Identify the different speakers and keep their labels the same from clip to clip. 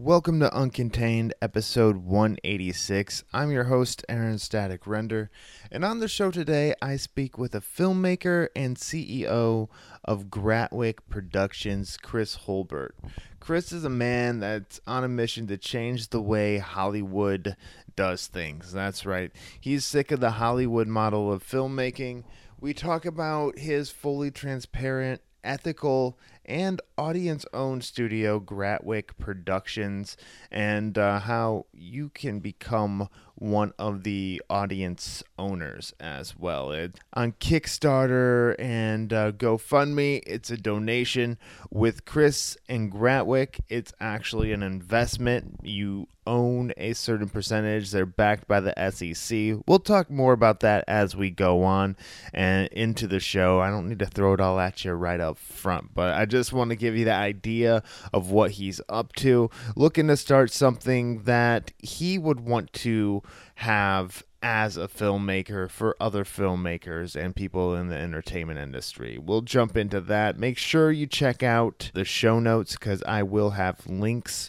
Speaker 1: Welcome to Uncontained, episode 186. I'm your host, Aaron Static Render, and on the show today, I speak with a filmmaker and CEO of Gratwick Productions, Chris Holbert. Chris is a man that's on a mission to change the way Hollywood does things. That's right. He's sick of the Hollywood model of filmmaking. We talk about his fully transparent, ethical, and audience owned studio, Gratwick Productions, and uh, how you can become one of the audience owners as well. It, on Kickstarter and uh, GoFundMe, it's a donation. With Chris and Gratwick, it's actually an investment. You own a certain percentage. They're backed by the SEC. We'll talk more about that as we go on and into the show. I don't need to throw it all at you right up front, but I just want to give you the idea of what he's up to. Looking to start something that he would want to have as a filmmaker for other filmmakers and people in the entertainment industry. We'll jump into that. Make sure you check out the show notes because I will have links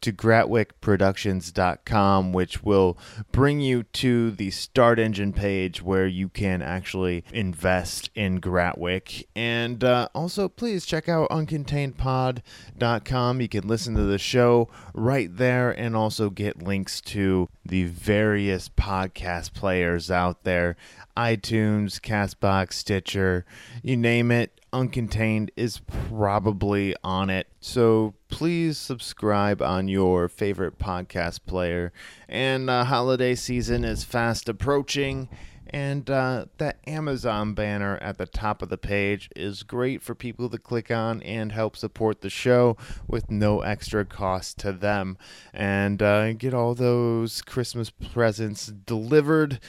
Speaker 1: to gratwickproductions.com which will bring you to the start engine page where you can actually invest in gratwick. And uh, also please check out uncontainedpod.com you can listen to the show right there and also get links to the various podcast players out there. itunes castbox stitcher you name it Uncontained is probably on it. So please subscribe on your favorite podcast player. And uh, holiday season is fast approaching. And uh, that Amazon banner at the top of the page is great for people to click on and help support the show with no extra cost to them. And uh, get all those Christmas presents delivered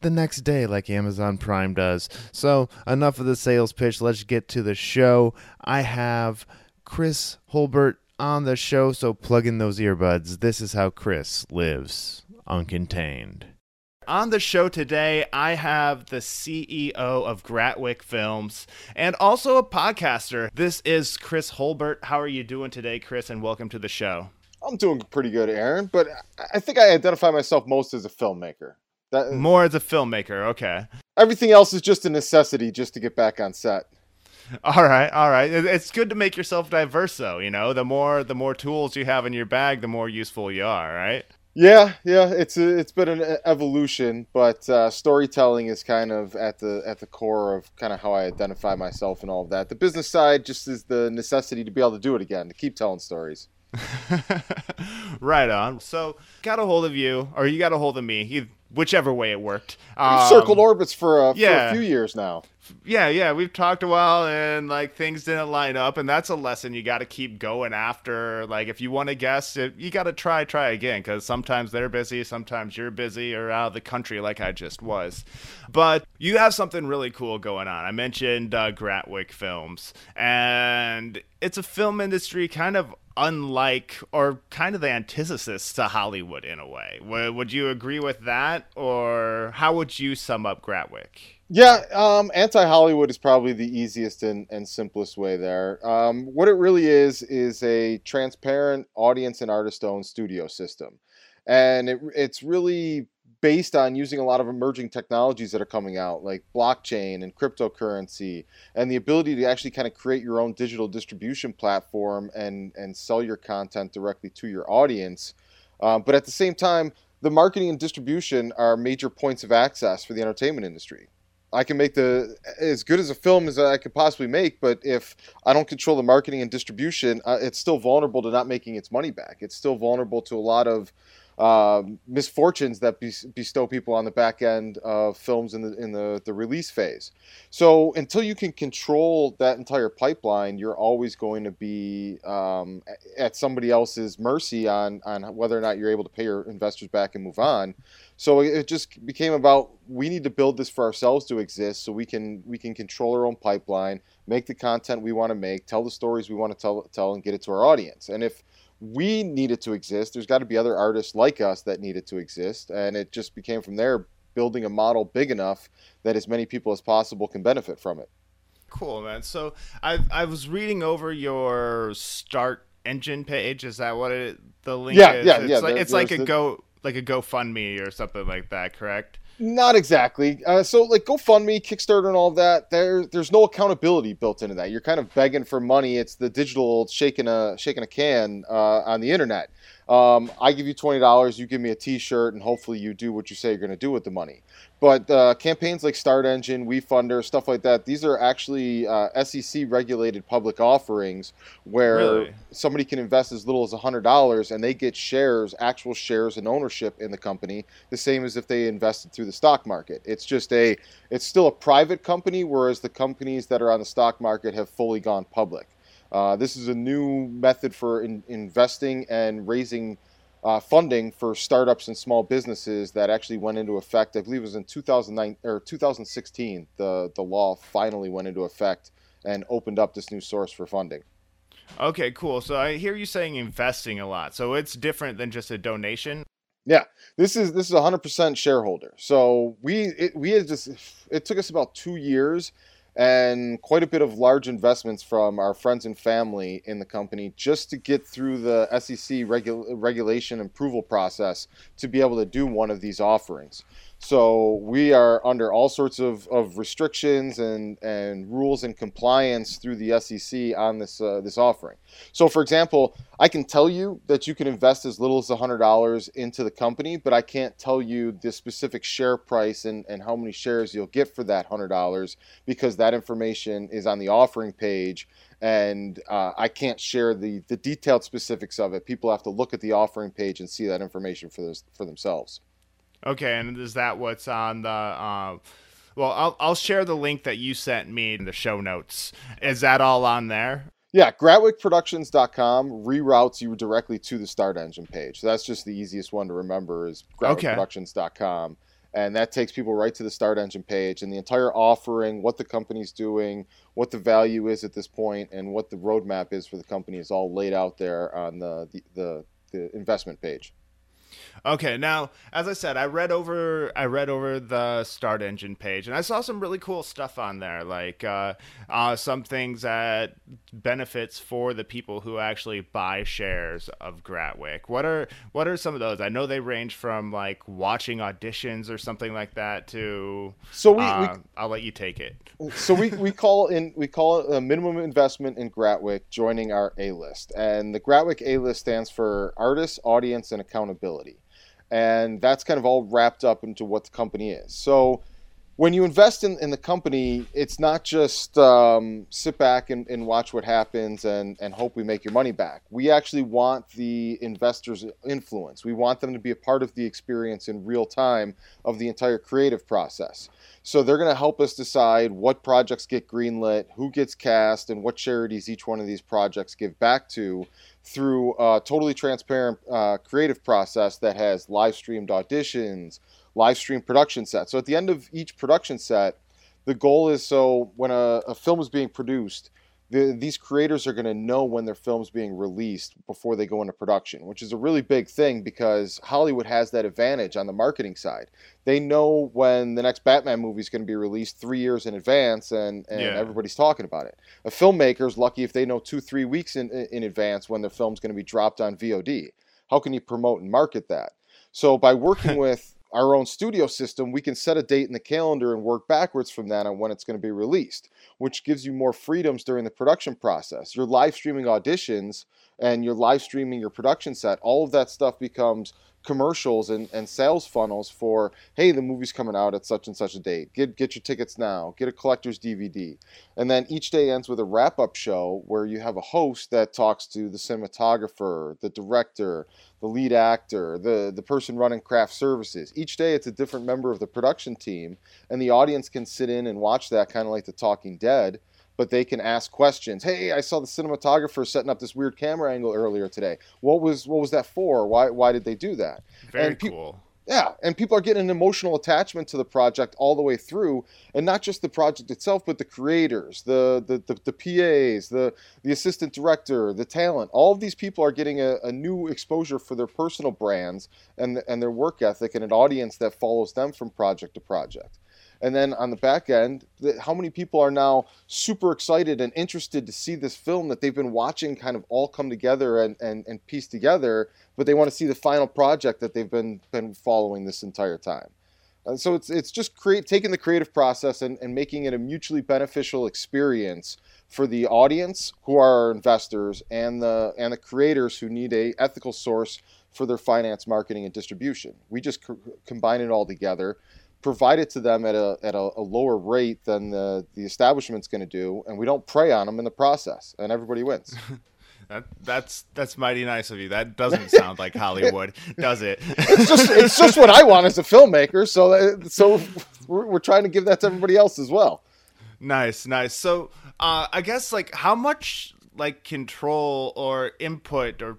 Speaker 1: the next day like Amazon Prime does. So, enough of the sales pitch. Let's get to the show. I have Chris Holbert on the show, so plug in those earbuds. This is how Chris lives uncontained. On the show today, I have the CEO of Gratwick Films and also a podcaster. This is Chris Holbert. How are you doing today, Chris? And welcome to the show.
Speaker 2: I'm doing pretty good, Aaron, but I think I identify myself most as a filmmaker.
Speaker 1: That, More as a filmmaker, okay.
Speaker 2: Everything else is just a necessity just to get back on set.
Speaker 1: All right, all right. It's good to make yourself diverse, though. You know, the more the more tools you have in your bag, the more useful you are, right?
Speaker 2: Yeah, yeah. It's a, it's been an evolution, but uh, storytelling is kind of at the at the core of kind of how I identify myself and all of that. The business side just is the necessity to be able to do it again, to keep telling stories.
Speaker 1: right on. So, got a hold of you, or you got a hold of me whichever way it worked.
Speaker 2: We've um, circled orbits for, uh, yeah. for a few years now.
Speaker 1: Yeah, yeah, we've talked a while and like things didn't line up, and that's a lesson you got to keep going after. Like if you want to guess, you got to try, try again because sometimes they're busy, sometimes you're busy or out of the country, like I just was. But you have something really cool going on. I mentioned uh, Gratwick Films, and it's a film industry kind of unlike or kind of the antithesis to Hollywood in a way. Would you agree with that, or how would you sum up Gratwick?
Speaker 2: Yeah, um, anti-Hollywood is probably the easiest and, and simplest way there. Um, what it really is is a transparent audience and artist-owned studio system, and it, it's really based on using a lot of emerging technologies that are coming out, like blockchain and cryptocurrency, and the ability to actually kind of create your own digital distribution platform and and sell your content directly to your audience. Um, but at the same time, the marketing and distribution are major points of access for the entertainment industry. I can make the as good as a film as I could possibly make, but if I don't control the marketing and distribution, uh, it's still vulnerable to not making its money back. It's still vulnerable to a lot of uh, misfortunes that bestow people on the back end of films in the in the, the release phase. So until you can control that entire pipeline, you're always going to be um, at somebody else's mercy on on whether or not you're able to pay your investors back and move on. So it just became about we need to build this for ourselves to exist, so we can we can control our own pipeline, make the content we want to make, tell the stories we want to tell, tell, and get it to our audience. And if we needed to exist. There's got to be other artists like us that needed to exist. And it just became from there building a model big enough that as many people as possible can benefit from it.
Speaker 1: Cool, man. So I I was reading over your start engine page. Is that what it, the link
Speaker 2: Yeah,
Speaker 1: is?
Speaker 2: yeah,
Speaker 1: it's
Speaker 2: yeah,
Speaker 1: Like,
Speaker 2: there-
Speaker 1: it's like a
Speaker 2: the-
Speaker 1: go like a GoFundMe or something like that, correct?
Speaker 2: Not exactly. Uh, so like GoFundMe, Kickstarter, and all that. There, there's no accountability built into that. You're kind of begging for money. It's the digital shaking a shaking a can uh, on the internet. Um, I give you twenty dollars, you give me a T-shirt, and hopefully you do what you say you're going to do with the money. But uh, campaigns like Start Engine, WeFunder, stuff like that, these are actually uh, SEC regulated public offerings where
Speaker 1: Really?
Speaker 2: somebody can invest as little as hundred dollars and they get shares, actual shares and ownership in the company, the same as if they invested through the stock market. It's just a, it's still a private company, whereas the companies that are on the stock market have fully gone public. Uh, this is a new method for in, investing and raising uh, funding for startups and small businesses that actually went into effect. I believe it was in 2009 or 2016. The the law finally went into effect and opened up this new source for funding.
Speaker 1: Okay, cool. So I hear you saying investing a lot. So it's different than just a donation.
Speaker 2: Yeah, this is this is 100% shareholder. So we it, we had just it took us about two years and quite a bit of large investments from our friends and family in the company just to get through the SEC regu- regulation approval process to be able to do one of these offerings. So we are under all sorts of, of restrictions and, and rules and compliance through the SEC on this uh, this offering. So, for example, I can tell you that you can invest as little as $100 into the company, but I can't tell you the specific share price and, and how many shares you'll get for that $100 because that information is on the offering page and uh, I can't share the, the detailed specifics of it. People have to look at the offering page and see that information for, this, for themselves.
Speaker 1: Okay, and is that what's on the? Uh, well, I'll I'll share the link that you sent me in the show notes. Is that all on there?
Speaker 2: Yeah, GratwickProductions.com reroutes you directly to the Start Engine page. So that's just the easiest one to remember is
Speaker 1: Okay.
Speaker 2: GratwickProductions.com. And that takes people right to the Start Engine page and the entire offering, what the company's doing, what the value is at this point, and what the roadmap is for the company is all laid out there on the, the, the, the investment page.
Speaker 1: Okay, now as I said, I read over I read over the Start Engine page, and I saw some really cool stuff on there, like uh, uh, some things that benefits for the people who actually buy shares of Gratwick. What are what are some of those? I know they range from like watching auditions or something like that to.
Speaker 2: So we, we
Speaker 1: uh, I'll let you take it.
Speaker 2: so we, we call in we call it a minimum investment in Gratwick joining our A list, and the Gratwick A list stands for artists, audience, and accountability, and that's kind of all wrapped up into what the company is. So when you invest in, in the company, it's not just um, sit back and, and watch what happens and, and hope we make your money back. We actually want the investors' influence. We want them to be a part of the experience in real time of the entire creative process. So they're going to help us decide what projects get greenlit, who gets cast, and what charities each one of these projects give back to through a totally transparent uh, creative process that has live streamed auditions, live stream production sets. So at the end of each production set, the goal is so when a, a film is being produced, the, these creators are going to know when their film's being released before they go into production, which is a really big thing because Hollywood has that advantage on the marketing side. They know when the next Batman movie is going to be released three years in advance, and, and
Speaker 1: Yeah.
Speaker 2: everybody's talking about it. A filmmaker's lucky if they know two, three weeks in, in advance when their film's going to be dropped on VOD. How can you promote and market that? So by working with our own studio system, we can set a date in the calendar and work backwards from that on when it's going to be released, which gives you more freedoms during the production process. You're live streaming auditions and you're live streaming your production set. All of that stuff becomes commercials and, and sales funnels for hey the movie's coming out at such and such a date. Get get your tickets now. Get a collector's dvd and then each day ends with a wrap-up show where you have a host that talks to the cinematographer the director the lead actor, the, the person running craft services. Each day it's a different member of the production team, and the audience can sit in and watch that kind of like the Talking Dead, but they can ask questions. Hey, I saw the cinematographer setting up this weird camera angle earlier today. What was what was that for? Why why did they do that?
Speaker 1: Very
Speaker 2: And peop-
Speaker 1: cool.
Speaker 2: Yeah, and people are getting an emotional attachment to the project all the way through, and not just the project itself, but the creators, the the, the, the PAs, the the assistant director, the talent. All of these people are getting a, a new exposure for their personal brands and and their work ethic, and an audience that follows them from project to project. And then on the back end, how many people are now super excited and interested to see this film that they've been watching kind of all come together and, and, and piece together, but they want to see the final project that they've been, been following this entire time. Uh, so it's, it's just create, taking the creative process and, and making it a mutually beneficial experience for the audience who are our investors and the and the creators who need a ethical source for their finance marketing and distribution we just co- combine it all together provide it to them at a, at a, a lower rate than the, the establishment's going to do and we don't prey on them in the process and everybody wins
Speaker 1: That, that's that's mighty nice of you. That doesn't sound like Hollywood, does it?
Speaker 2: it's just it's just what I want as a filmmaker. So uh, so we're, we're trying to give that to everybody else as well.
Speaker 1: Nice, nice. So uh, I guess like how much like control or input or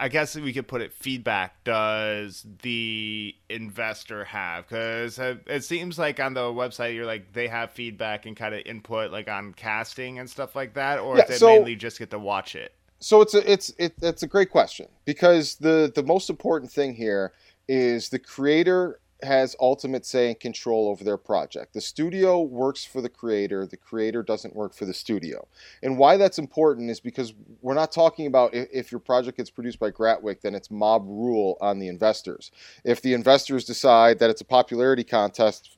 Speaker 1: I guess we could put it feedback does the investor have? Because it seems like on the website you're like they have feedback and kind of input like on casting and stuff like that or yeah, they so, mainly just get to watch it?
Speaker 2: So it's a it's it, it's a great question because the the most important thing here is the creator has ultimate say and control over their project. The studio works for the creator, the creator doesn't work for the studio. And why that's important is because we're not talking about if your project gets produced by Gratwick, then it's mob rule on the investors. If the investors decide that it's a popularity contest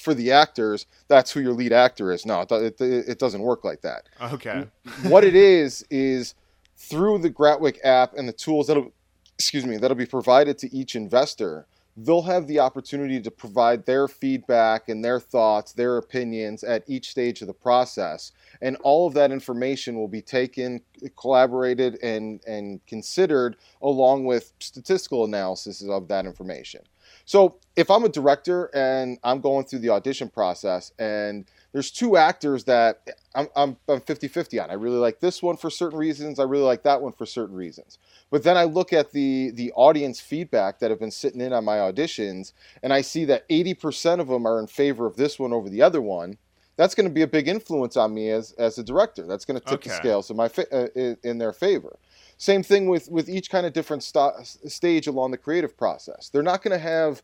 Speaker 2: for the actors, that's who your lead actor is. No, it, it doesn't work like that.
Speaker 1: Okay.
Speaker 2: what it is, is through the Gratwick app and the tools that'll, excuse me, that'll be provided to each investor they'll have the opportunity to provide their feedback and their thoughts, their opinions at each stage of the process. And all of that information will be taken, collaborated, and, and considered along with statistical analysis of that information. So if I'm a director and I'm going through the audition process and there's two actors that I'm, I'm, I'm 50-50 on. I really like this one for certain reasons. I really like that one for certain reasons. But then I look at the the audience feedback that have been sitting in on my auditions, and I see that 80% of them are in favor of this one over the other one. That's going to be a big influence on me as as a director. That's going to tip okay. the scales in my uh, in their favor. Same thing with with each kind of different st- stage along the creative process. They're not going to have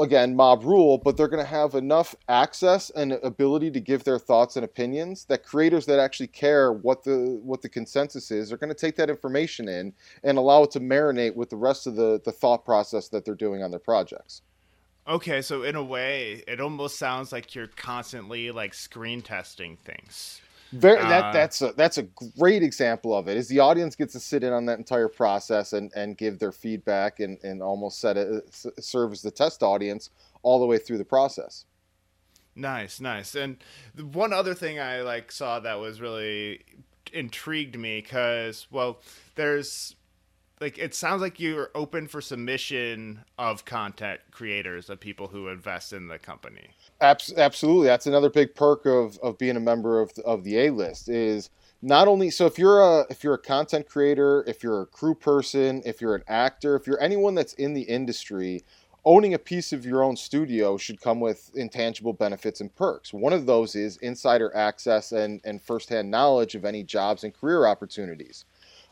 Speaker 2: again mob rule but they're going to have enough access and ability to give their thoughts and opinions that creators that actually care what the what the consensus is are going to take that information in and allow it to marinate with the rest of the the thought process that they're doing on their projects.
Speaker 1: Okay so in a way it almost sounds like you're constantly like screen testing things
Speaker 2: very, that uh, that's a that's a great example of it. Is the audience gets to sit in on that entire process and, and give their feedback and, and almost set it serve as the test audience all the way through the process.
Speaker 1: Nice, nice. And one other thing I like saw that was really intrigued me because well, there's like it sounds like you're open for submission of content creators of people who invest in the company
Speaker 2: absolutely. That's another big perk of, of being a member of the, of the a list is not only so if you're a if you're a content creator if you're a crew person if you're an actor if you're anyone that's in the industry owning a piece of your own studio should come with intangible benefits and perks. One of those is insider access and and firsthand knowledge of any jobs and career opportunities.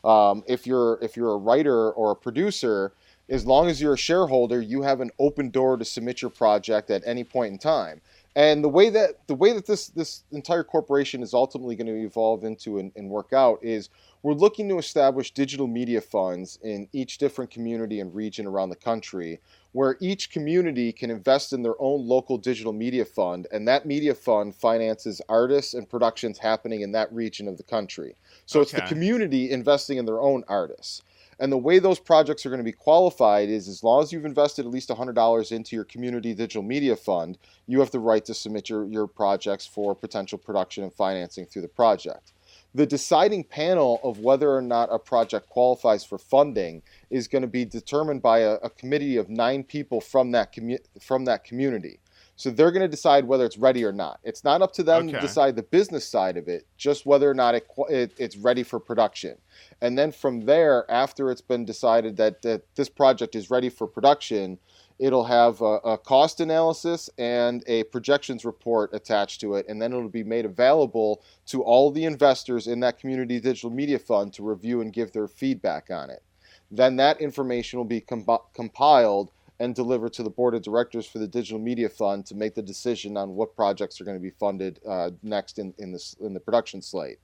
Speaker 2: Um, if you're if you're a writer or a producer, as long as you're a shareholder, you have an open door to submit your project at any point in time. And the way that the way that this this entire corporation is ultimately going to evolve into and, and work out is we're looking to establish digital media funds in each different community and region around the country where each community can invest in their own local digital media fund, and that media fund finances artists and productions happening in that region of the country. So okay. it's the community investing in their own artists. And the way those projects are going to be qualified is as long as you've invested at least $100 into your community digital media fund, you have the right to submit your, your projects for potential production and financing through the project the deciding panel of whether or not a project qualifies for funding is going to be determined by a, a committee of nine people from that commu- from that community. So they're going to decide whether it's ready or not. It's not up to them okay. to decide the business side of it, just whether or not it, it, it's ready for production. And then from there, after it's been decided that, that this project is ready for production, it'll have a, a, cost analysis and a projections report attached to it, and then it'll be made available to all the investors in that community digital media fund to review and give their feedback on it. Then that information will be com- compiled and deliver to the board of directors for the digital media fund to make the decision on what projects are going to be funded uh, next in, in, this, in the production slate.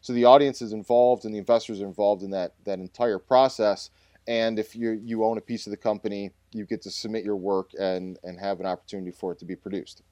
Speaker 2: So the audience is involved and the investors are involved in that, that entire process. And if you, you own a piece of the company, you get to submit your work and, and have an opportunity for it to be produced.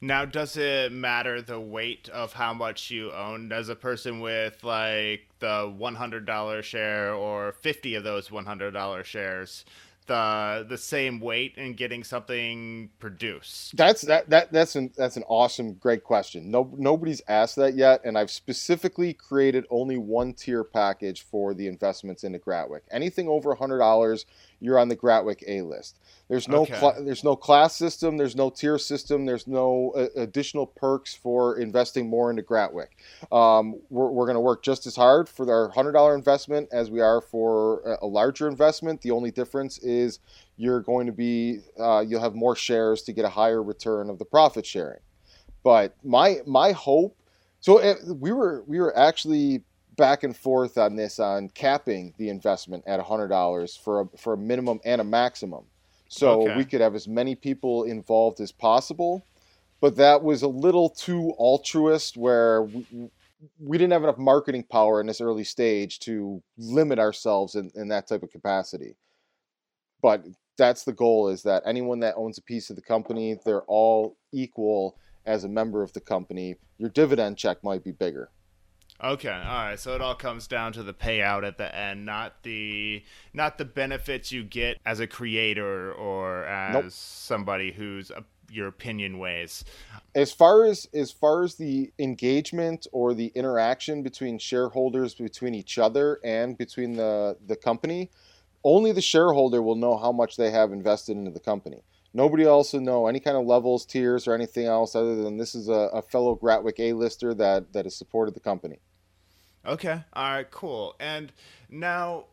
Speaker 3: Now, does it matter the weight of how much you own? Does a person with like the $100 share or 50 of those $100 shares the the same weight and getting something produced?
Speaker 2: That's that that that's an that's an awesome, great question. No nobody's asked that yet, and I've specifically created only one tier package for the investments into Gratwick. Anything over a hundred dollars, you're on the Gratwick A list. There's no okay. cl- there's no class system, there's no tier system, there's no uh, additional perks for investing more into Gratwick. Um, we're we're going to work just as hard for our hundred dollar investment as we are for a, larger investment. The only difference is you're going to be uh, you'll have more shares to get a higher return of the profit sharing. But my my hope, so uh, we were we were actually back and forth on this on capping the investment at $100 for a, for a minimum and a maximum. So okay. we could have as many people involved as possible. But that was a little too altruist where we, we didn't have enough marketing power in this early stage to limit ourselves in, in that type of capacity. But that's the goal is that anyone that owns a piece of the company, they're all equal as a member of the company. Your dividend check might be bigger.
Speaker 3: Okay, all right. So it all comes down to the payout at the end, not the not the benefits you get as a creator or as nope. somebody who's a, your opinion weighs.
Speaker 2: As far as as far as the engagement or the interaction between shareholders between each other and between the the company, only the shareholder will know how much they have invested into the company. Nobody else will know any kind of levels, tiers, or anything else other than this is a, a fellow Gratwick A-lister that, that has supported the company.
Speaker 3: Okay. All right. Cool. And now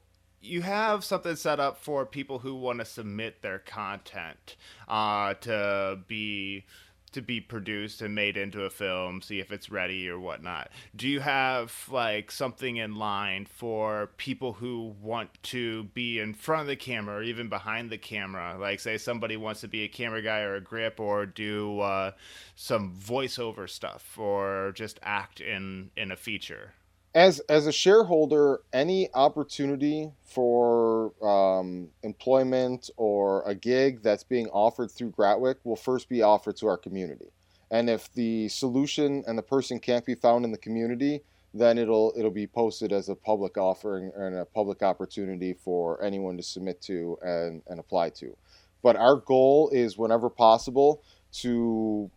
Speaker 3: you have something set up for people who want to submit their content uh, to be to be produced and made into a film, see if it's ready or whatnot. Do you have like something in line for people who want to be in front of the camera or even behind the camera? Like, say somebody wants to be a camera guy or a grip or do uh, some voiceover stuff or just act in in a feature
Speaker 2: as as a shareholder, any opportunity for um, employment or a gig that's being offered through Gratwick will first be offered to our community. And if the solution and the person can't be found in the community, then it'll it'll be posted as a public offering and a public opportunity for anyone to submit to and, and apply to. But our goal is whenever possible to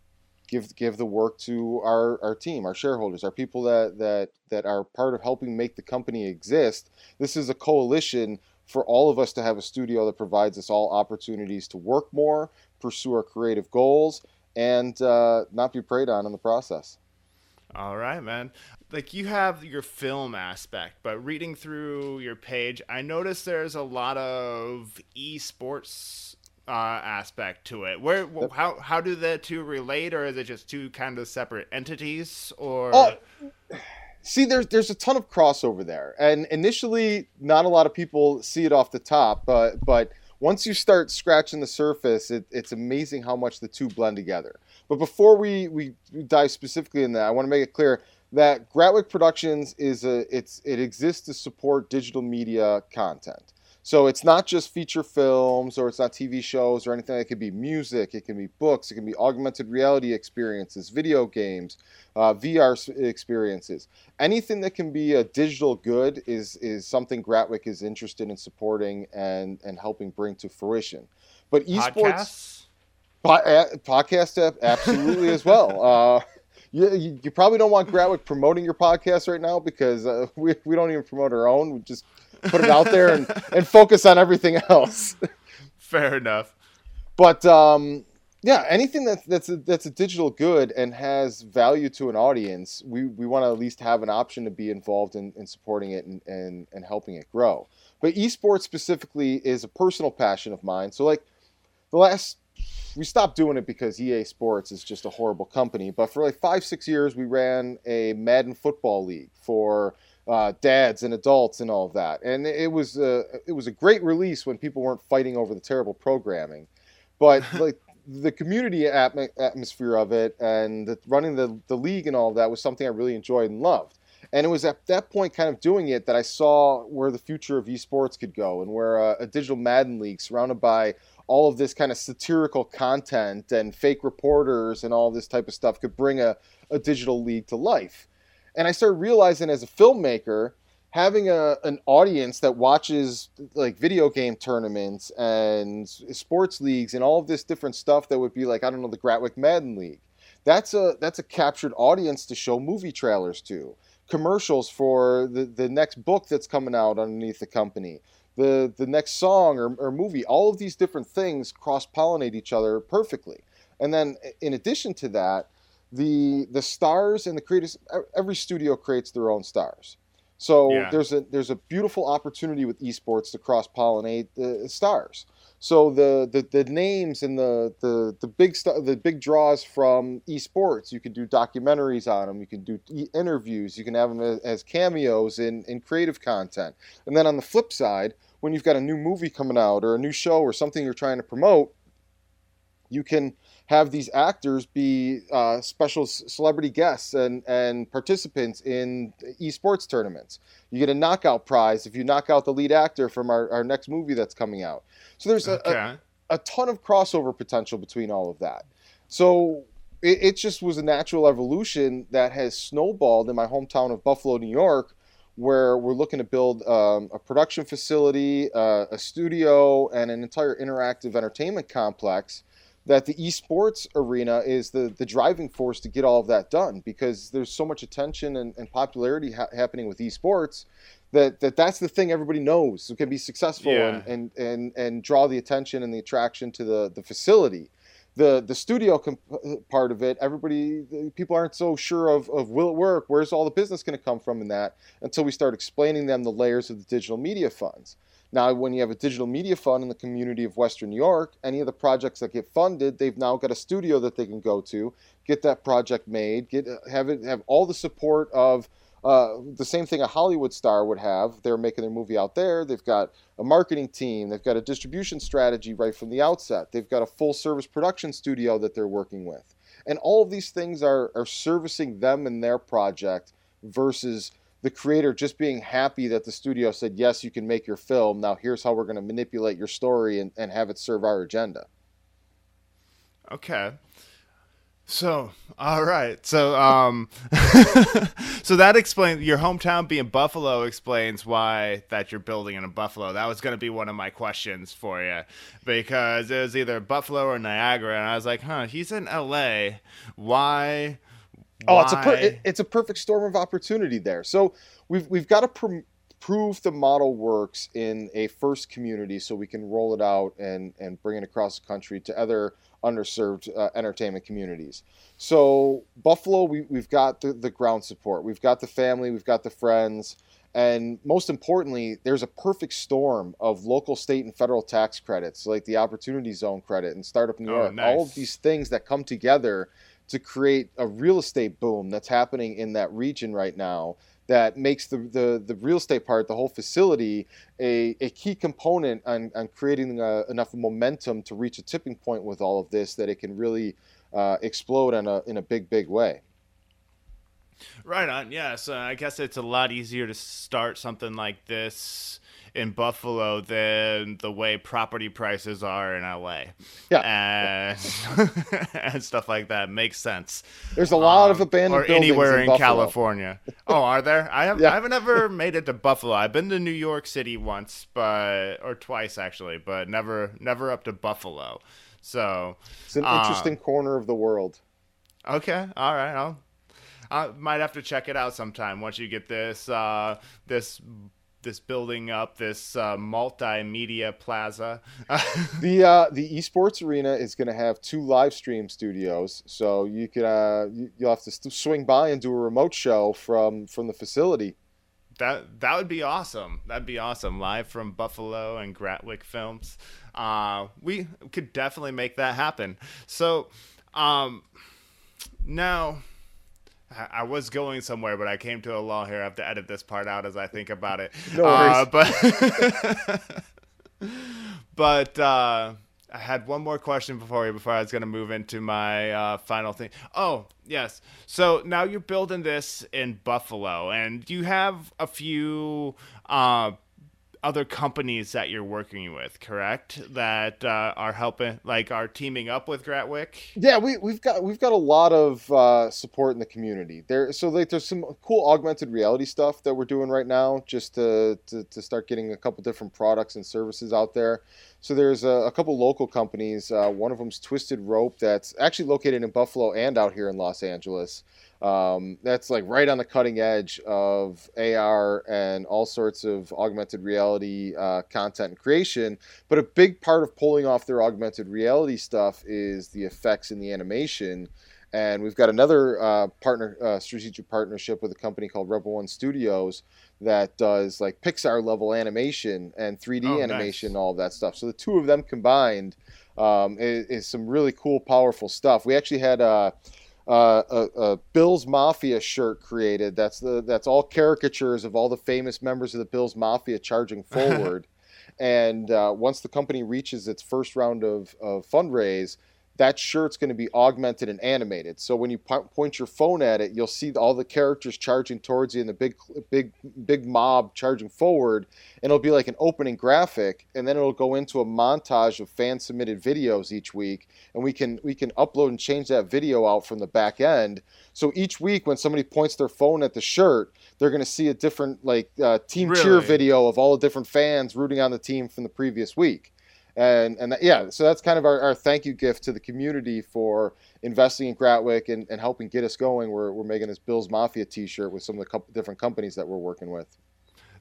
Speaker 2: give give the work to our, our team, our shareholders, our people that, that that are part of helping make the company exist. This is a coalition for all of us to have a studio that provides us all opportunities to work more, pursue our creative goals, and uh, not be preyed on in the process.
Speaker 3: All right, man. Like you have your film aspect, but reading through your page, I noticed there's a lot of esports uh, aspect to it. Where how how do the two relate, or is it just two kind of separate entities? Or oh,
Speaker 2: see, there's there's a ton of crossover there, and initially, not a lot of people see it off the top, but but once you start scratching the surface, it, it's amazing how much the two blend together. But before we we dive specifically in that, I want to make it clear that Gratwick Productions is a it's it exists to support digital media content. So it's not just feature films or it's not TV shows or anything. It could be music, it can be books, it can be augmented reality experiences, video games, uh, VR experiences. Anything that can be a digital good is is something Gratwick is interested in supporting and and helping bring to fruition. But esports, po- podcast absolutely as well. Uh, you, you, probably don't want Gratwick promoting your podcast right now because uh, we, we don't even promote our own. We just put it out there and, and focus on everything else.
Speaker 3: Fair enough.
Speaker 2: But um, yeah, anything that's that's a, that's a digital good and has value to an audience, we, we want to at least have an option to be involved in, in supporting it and, and, and helping it grow. But esports specifically is a personal passion of mine. So like the last we stopped doing it because EA Sports is just a horrible company. But for like five, six years, we ran a Madden football league for uh, dads and adults and all of that. And it was a, it was a great release when people weren't fighting over the terrible programming. But like the community atm- atmosphere of it and the, running the, the league and all of that was something I really enjoyed and loved. And it was at that point, kind of doing it, that I saw where the future of esports could go and where uh, a digital Madden league surrounded by all of this kind of satirical content and fake reporters and all this type of stuff could bring a, a digital league to life. And I started realizing as a filmmaker, having a, an audience that watches like video game tournaments and sports leagues and all of this different stuff that would be like, I don't know, the Gratwick Madden League. That's a that's a captured audience to show movie trailers to. Commercials for the, the next book that's coming out underneath the company the the next song or, or movie all of these different things cross pollinate each other perfectly and then in addition to that the the stars and the creators every studio creates their own stars. So yeah. there's a there's a beautiful opportunity with esports to cross pollinate the stars. So the, the the names and the the the big st- the big draws from esports you can do documentaries on them you can do e- interviews you can have them as, as cameos in in creative content. And then on the flip side when you've got a new movie coming out or a new show or something you're trying to promote you can have these actors be uh, special celebrity guests and, and participants in esports tournaments. You get a knockout prize if you knock out the lead actor from our, our next movie that's coming out. So there's a, okay. a, a, ton of crossover potential between all of that. So it, it just was a natural evolution that has snowballed in my hometown of Buffalo, New York, where we're looking to build um, a production facility, uh, a studio, and an entire interactive entertainment complex that the esports arena is the, the driving force to get all of that done because there's so much attention and, and popularity ha- happening with esports that, that that's the thing everybody knows who can be successful yeah. and, and, and, and draw the attention and the attraction to the, the facility the the studio comp- part of it everybody people aren't so sure of, of will it work where's all the business going to come from in that until we start explaining them the layers of the digital media funds now, when you have a digital media fund in the community of Western New York, any of the projects that get funded, they've now got a studio that they can go to, get that project made, get have it have all the support of uh, the same thing a Hollywood star would have. They're making their movie out there. They've got a marketing team. They've got a distribution strategy right from the outset. They've got a full service production studio that they're working with. And all of these things are, are servicing them and their project versus the creator just being happy that the studio said, yes, you can make your film. Now here's how we're going to manipulate your story and, and have it serve our agenda.
Speaker 3: Okay. So, all right. So, um, so that explains your hometown being Buffalo explains why that you're building in a Buffalo. That was going to be one of my questions for you because it was either Buffalo or Niagara, and I was like, huh, he's in L.A. Why?
Speaker 2: Oh, it's a per- it's a perfect storm of opportunity there. So we've we've got to pr- prove the model works in a first community, so we can roll it out and and bring it across the country to other underserved uh, entertainment communities. So Buffalo, we we've got the the ground support, we've got the family, we've got the friends. And most importantly, there's a perfect storm of local, state, and federal tax credits, like the Opportunity Zone credit and Startup New oh, York. Nice. All of these things that come together to create a real estate boom that's happening in that region right now that makes the, the, the real estate part, the whole facility, a, a key component on, on creating uh, enough momentum to reach a tipping point with all of this that it can really uh, explode in a, in a big, big way.
Speaker 3: Right on. Yeah. So I guess it's a lot easier to start something like this in Buffalo than the way property prices are in LA.
Speaker 2: Yeah.
Speaker 3: And, and stuff like that makes sense.
Speaker 2: There's a lot um, of abandoned
Speaker 3: or anywhere in,
Speaker 2: in
Speaker 3: California. oh, are there? I have yeah. I haven't ever made it to Buffalo. I've been to New York City once, but or twice actually, but never never up to Buffalo. So
Speaker 2: it's an interesting um, corner of the world.
Speaker 3: Okay, all right. I'll I might have to check it out sometime once you get this uh, this this building up, this uh, multimedia plaza.
Speaker 2: the uh, the esports arena is going to have two live stream studios, so you could uh, you, will have to swing by and do a remote show from from the facility.
Speaker 3: That that would be awesome. That'd be awesome. Live from Buffalo and Gratwick Films. Uh, we could definitely make that happen. So, um, now I was going somewhere, but I came to a law here. I have to edit this part out as I think about it.
Speaker 2: No
Speaker 3: uh, but but uh, I had one more question before you before I was going to move into my uh, final thing. Oh yes, so now you're building this in Buffalo, and you have a few uh, other companies that you're working with, correct? That uh, are helping, like, are teaming up with Gratwick.
Speaker 2: Yeah, we we've got we've got a lot of uh, support in the community. There, so like, there's some cool augmented reality stuff that we're doing right now, just to to, to start getting a couple different products and services out there. So there's a, a couple local companies. Uh, one of them's Twisted Rope, that's actually located in Buffalo and out here in Los Angeles. Um, that's like right on the cutting edge of AR and all sorts of augmented reality uh, content and creation. But a big part of pulling off their augmented reality stuff is the effects and the animation. And we've got another uh, partner, uh, strategic partnership with a company called Rebel One Studios that does like Pixar level animation and 3D oh, animation, nice. all of that stuff. So the two of them combined um, is, is, some really cool, powerful stuff. We actually had uh, a, a, Bills Mafia shirt created. That's the that's all caricatures of all the famous members of the Bills Mafia charging forward. and uh, once the company reaches its first round of, of fundraise, that shirt's going to be augmented and animated. So when you po- point your phone at it, you'll see all the characters charging towards you and the big, big, big mob charging forward, and it'll be like an opening graphic, and then it'll go into a montage of fan submitted videos each week, and we can we can upload and change that video out from the back end. So each week, when somebody points their phone at the shirt, they're going to see a different like uh, team really? cheer video of all the different fans rooting on the team from the previous week and and that, yeah, so that's kind of our, our thank you gift to the community for investing in Gratwick and, and helping get us going. We're, we're making this Bills Mafia T-shirt with some of the co- different companies that we're working with.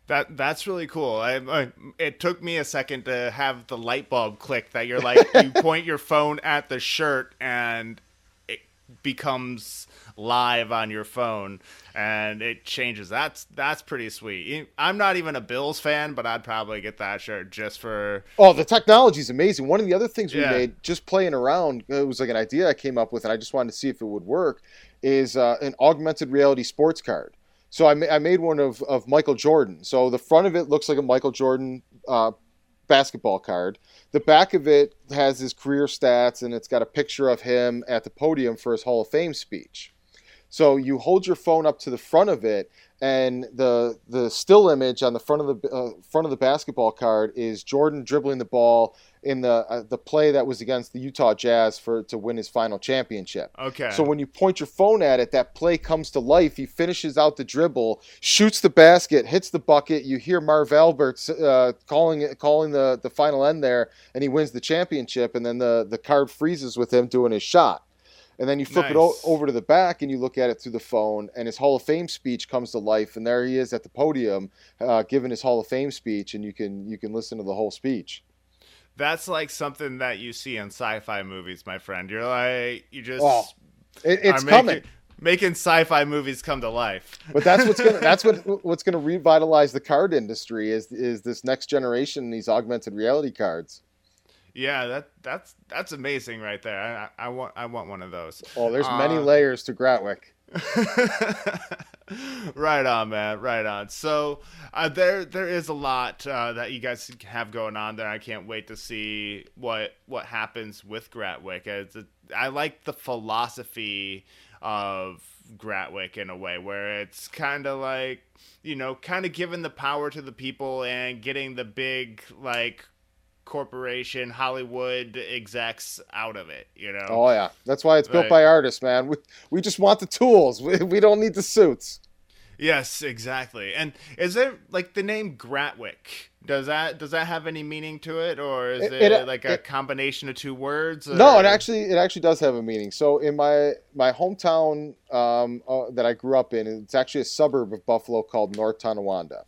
Speaker 3: That that's really cool. I, I, it took me a second to have the light bulb click that you're like you point your phone at the shirt and it becomes live on your phone and it changes. That's that's pretty sweet. I'm not even a Bills fan, but I'd probably get that shirt just for.
Speaker 2: Oh, the technology is amazing. One of the other things we yeah. made just playing around, it was like an idea I came up with, and I just wanted to see if it would work. Is uh, an augmented reality sports card. So I, ma- I made one of, of Michael Jordan. So the front of it looks like a Michael Jordan uh, basketball card. The back of it has his career stats and it's got a picture of him at the podium for his Hall of Fame speech. So you hold your phone up to the front of it, and the the still image on the front of the uh, front of the basketball card is Jordan dribbling the ball in the uh, the play that was against the Utah Jazz for to win his final championship.
Speaker 3: Okay.
Speaker 2: So when you point your phone at it, that play comes to life. He finishes out the dribble, shoots the basket, hits the bucket. You hear Marv Alberts uh, calling calling the the final end there, and he wins the championship. And then the the card freezes with him doing his shot and then you flip nice. it o- over to the back and you look at it through the phone and his hall of fame speech comes to life and there he is at the podium uh, giving his hall of fame speech and you can you can listen to the whole speech.
Speaker 3: That's like something that you see in sci-fi movies my friend. You're like you just
Speaker 2: oh, it, it's coming.
Speaker 3: making, making sci-fi movies come to life.
Speaker 2: But that's what's gonna that's what what's gonna revitalize the card industry is is this next generation these augmented reality cards
Speaker 3: yeah, that that's that's amazing right there. I, I want I want one of those.
Speaker 2: Oh, there's uh, many layers to Gratwick.
Speaker 3: right on, man. Right on. So uh, there there is a lot uh, that you guys have going on there. I can't wait to see what what happens with Gratwick. A, I like the philosophy of Gratwick in a way where it's kind of like you know, kind of giving the power to the people and getting the big like corporation, Hollywood execs out of it, you know?
Speaker 2: Oh, yeah. That's why it's built by artists, man. We, we just want the tools, we, we don't need the suits.
Speaker 3: Yes, exactly. And is there like the name Gratwick? Does that does that have any meaning to it, or is it, it, it like a it, combination of two words? Or?
Speaker 2: No, it actually it actually does have a meaning. So in my my hometown um, uh, that I grew up in, it's actually a suburb of Buffalo called North Tonawanda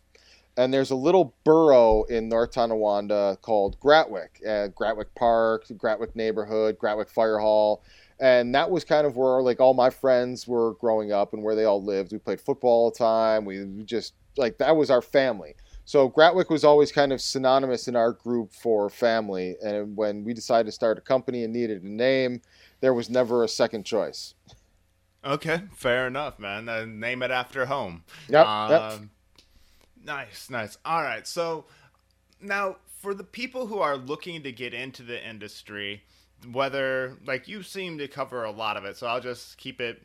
Speaker 2: and there's a little borough in North Tonawanda called Gratwick, uh, Gratwick Park, Gratwick Neighborhood, Gratwick Fire Hall, and that was kind of where like all my friends were growing up and where they all lived. We played football all the time. We just like that was our family. So Gratwick was always kind of synonymous in our group for family. And when we decided to start a company and needed a name, there was never a second choice.
Speaker 3: Okay, fair enough, man. Uh, name it after home.
Speaker 2: Yep,
Speaker 3: Um,
Speaker 2: yep.
Speaker 3: Nice, nice. All right. So now, for the people who are looking to get into the industry, whether like you seem to cover a lot of it, so I'll just keep it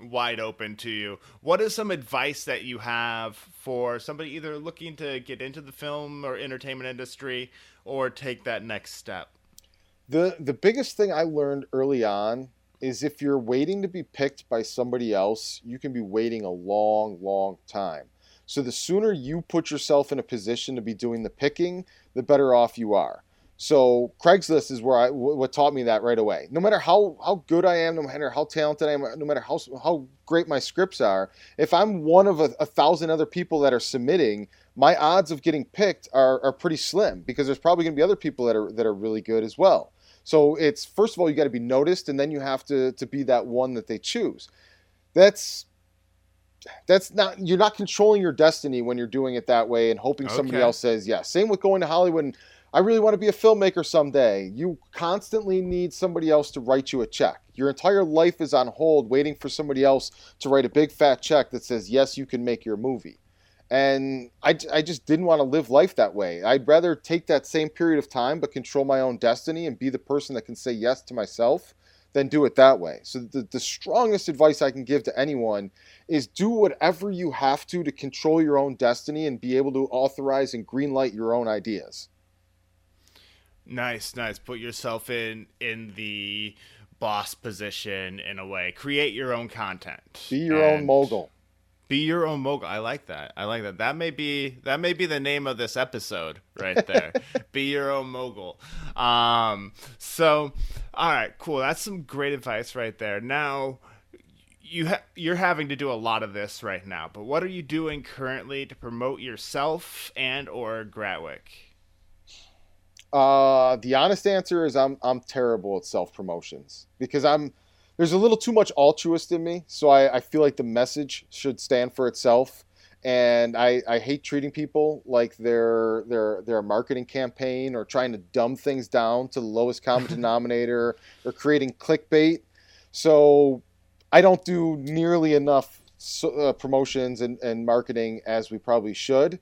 Speaker 3: wide open to you. What is some advice that you have for somebody either looking to get into the film or entertainment industry or take that next step?
Speaker 2: The the biggest thing I learned early on is if you're waiting to be picked by somebody else, you can be waiting a long, long time. So the sooner you put yourself in a position to be doing the picking, the better off you are. So Craigslist is where I what taught me that right away. No matter how how good I am, no matter how talented I am, no matter how how great my scripts are, if I'm one of a, a thousand other people that are submitting, my odds of getting picked are, are pretty slim because there's probably going to be other people that are that are really good as well. So it's first of all you got to be noticed, and then you have to to be that one that they choose. That's that's not you're not controlling your destiny when you're doing it that way and hoping somebody
Speaker 3: Okay.
Speaker 2: else says yes. Same with going to Hollywood. And, I really want to be a filmmaker someday. You constantly need somebody else to write you a check. Your entire life is on hold waiting for somebody else to write a big fat check that says, yes, you can make your movie. And I, I just didn't want to live life that way. I'd rather take that same period of time but control my own destiny and be the person that can say yes to myself than do it that way. So, the, the strongest advice I can give to anyone is do whatever you have to to control your own destiny and be able to authorize and greenlight your own ideas.
Speaker 3: Nice, nice. Put yourself in in the boss position in a way. Create your own content.
Speaker 2: Be your own mogul.
Speaker 3: Be your own mogul. I like that. I like that. That may be that may be the name of this episode right there. be your own mogul. Um so all right, cool. That's some great advice right there. Now you ha- you're having to do a lot of this right now, but what are you doing currently to promote yourself and or Gratwick?
Speaker 2: Uh, the honest answer is I'm I'm terrible at self promotions because I'm there's a little too much altruist in me. So I, I feel like the message should stand for itself. And I, I hate treating people like they're they're they're a marketing campaign or trying to dumb things down to the lowest common denominator or creating clickbait. So I don't do nearly enough so, uh, promotions and, and marketing as we probably should.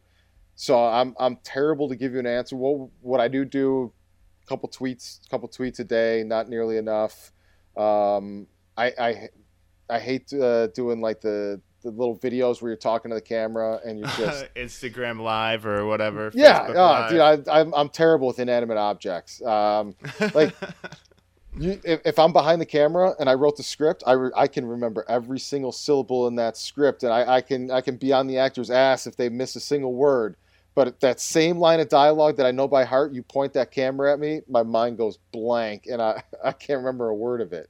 Speaker 2: So I'm I'm terrible to give you an answer. What what I do do, a couple tweets, a couple tweets a day, not nearly enough. Um, I I I hate uh, doing like the the little videos where you're talking to the camera and you're just
Speaker 3: Instagram live or whatever.
Speaker 2: yeah, oh, dude, I, I'm I'm terrible with inanimate objects. Um, like you, if, if I'm behind the camera and I wrote the script, I, re- I can remember every single syllable in that script, and I, I can I can be on the actor's ass if they miss a single word. But that same line of dialogue that I know by heart, you point that camera at me, my mind goes blank, and I, I can't remember a word of it.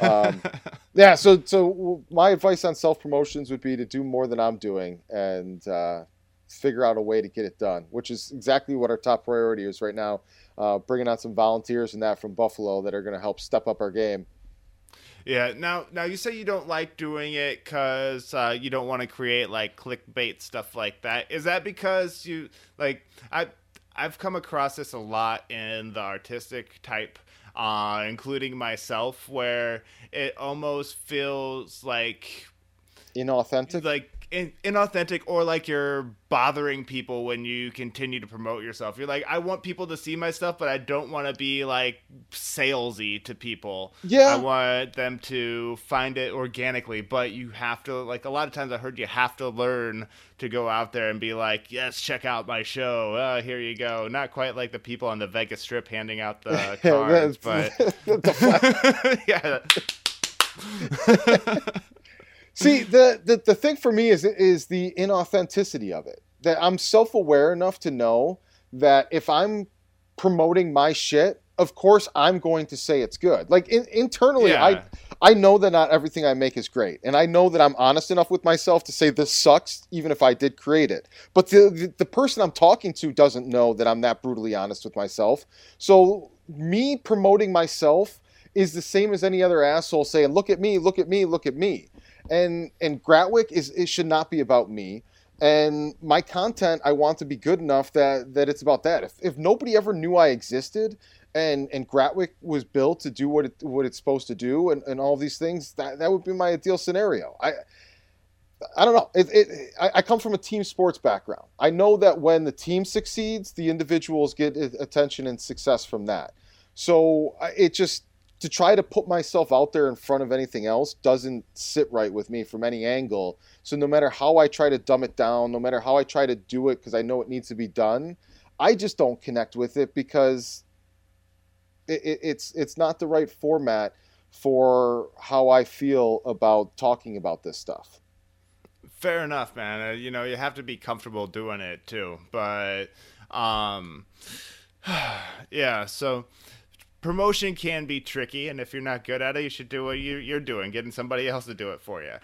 Speaker 2: Um, yeah, so so my advice on self promotions would be to do more than I'm doing and uh, figure out a way to get it done, which is exactly what our top priority is right now. Uh, bringing on some volunteers and that from Buffalo that are going to help step up our game.
Speaker 3: Yeah. Now, now you say you don't like doing it because uh, you don't want to create like clickbait stuff like that. Is that because you like I I've come across this a lot in the artistic type, uh, including myself, where it almost feels like
Speaker 2: Inauthentic.
Speaker 3: like in, inauthentic or like you're bothering people when you continue to promote yourself. You're like, I want people to see my stuff, but I don't want to be like salesy to people.
Speaker 2: Yeah.
Speaker 3: I want them to find it organically, but you have to like a lot of times I heard you have to learn to go out there and be like, yes, check out my show. Uh, here you go. Not quite like the people on the Vegas Strip handing out the cards, but yeah.
Speaker 2: See, the, the the thing for me is is the inauthenticity of it. That I'm self aware enough to know that if I'm promoting my shit, of course I'm going to say it's good. Like in, internally,
Speaker 3: Yeah.
Speaker 2: I I know that not everything I make is great, and I know that I'm honest enough with myself to say this sucks, even if I did create it. But the the, the person I'm talking to doesn't know that I'm that brutally honest with myself. So me promoting myself is the same as any other asshole saying, "Look at me, look at me, look at me." And and Gratwick is it should not be about me. and my content I want to be good enough that that it's about that. If if nobody ever knew I existed and and Gratwick was built to do what it what it's supposed to do and, and all these things, that that would be my ideal scenario. I I don't know. It, it, I, I come from a team sports background. I know that when the team succeeds, the individuals get attention and success from that. So it just to try to put myself out there in front of anything else doesn't sit right with me from any angle. So no matter how I try to dumb it down, no matter how I try to do it because I know it needs to be done, I just don't connect with it because it, it, it's it's not the right format for how I feel about talking about this stuff.
Speaker 3: Fair enough, man. Uh, you know, you have to be comfortable doing it too. But um yeah, so promotion can be tricky, and if you're not good at it, you should do what you, you're doing, getting somebody else to do it for you.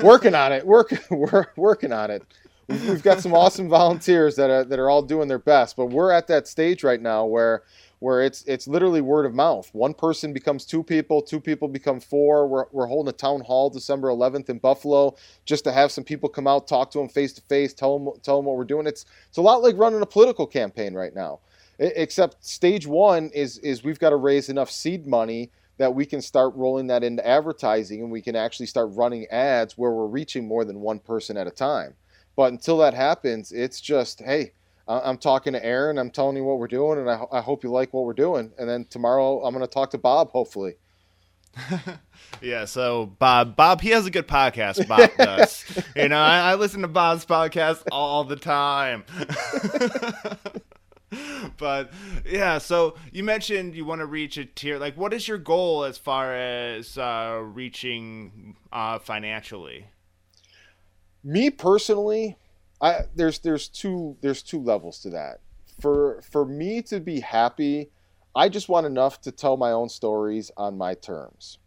Speaker 2: working on it, work, we're working on it. We've got some awesome volunteers that are that are all doing their best, but we're at that stage right now where where it's it's literally word of mouth. One person becomes two people, two people become four. We're, we're holding a town hall December 11th in Buffalo just to have some people come out, talk to them face to face, tell them tell them what we're doing. It's it's a lot like running a political campaign right now except stage one is is we've got to raise enough seed money that we can start rolling that into advertising and we can actually start running ads where we're reaching more than one person at a time. But until that happens, it's just hey, I'm talking to Aaron, I'm telling you what we're doing, and I, I hope you like what we're doing. And then tomorrow I'm going to talk to Bob, hopefully.
Speaker 3: yeah, so Bob, Bob, he has a good podcast. Bob does. you know, I, I listen to Bob's podcast all the time. but yeah, so you mentioned you want to reach a tier. Like, what is your goal as far as uh, reaching uh, financially?
Speaker 2: Me personally, I there's there's two there's two levels to that. For for me to be happy, I just want enough to tell my own stories on my terms.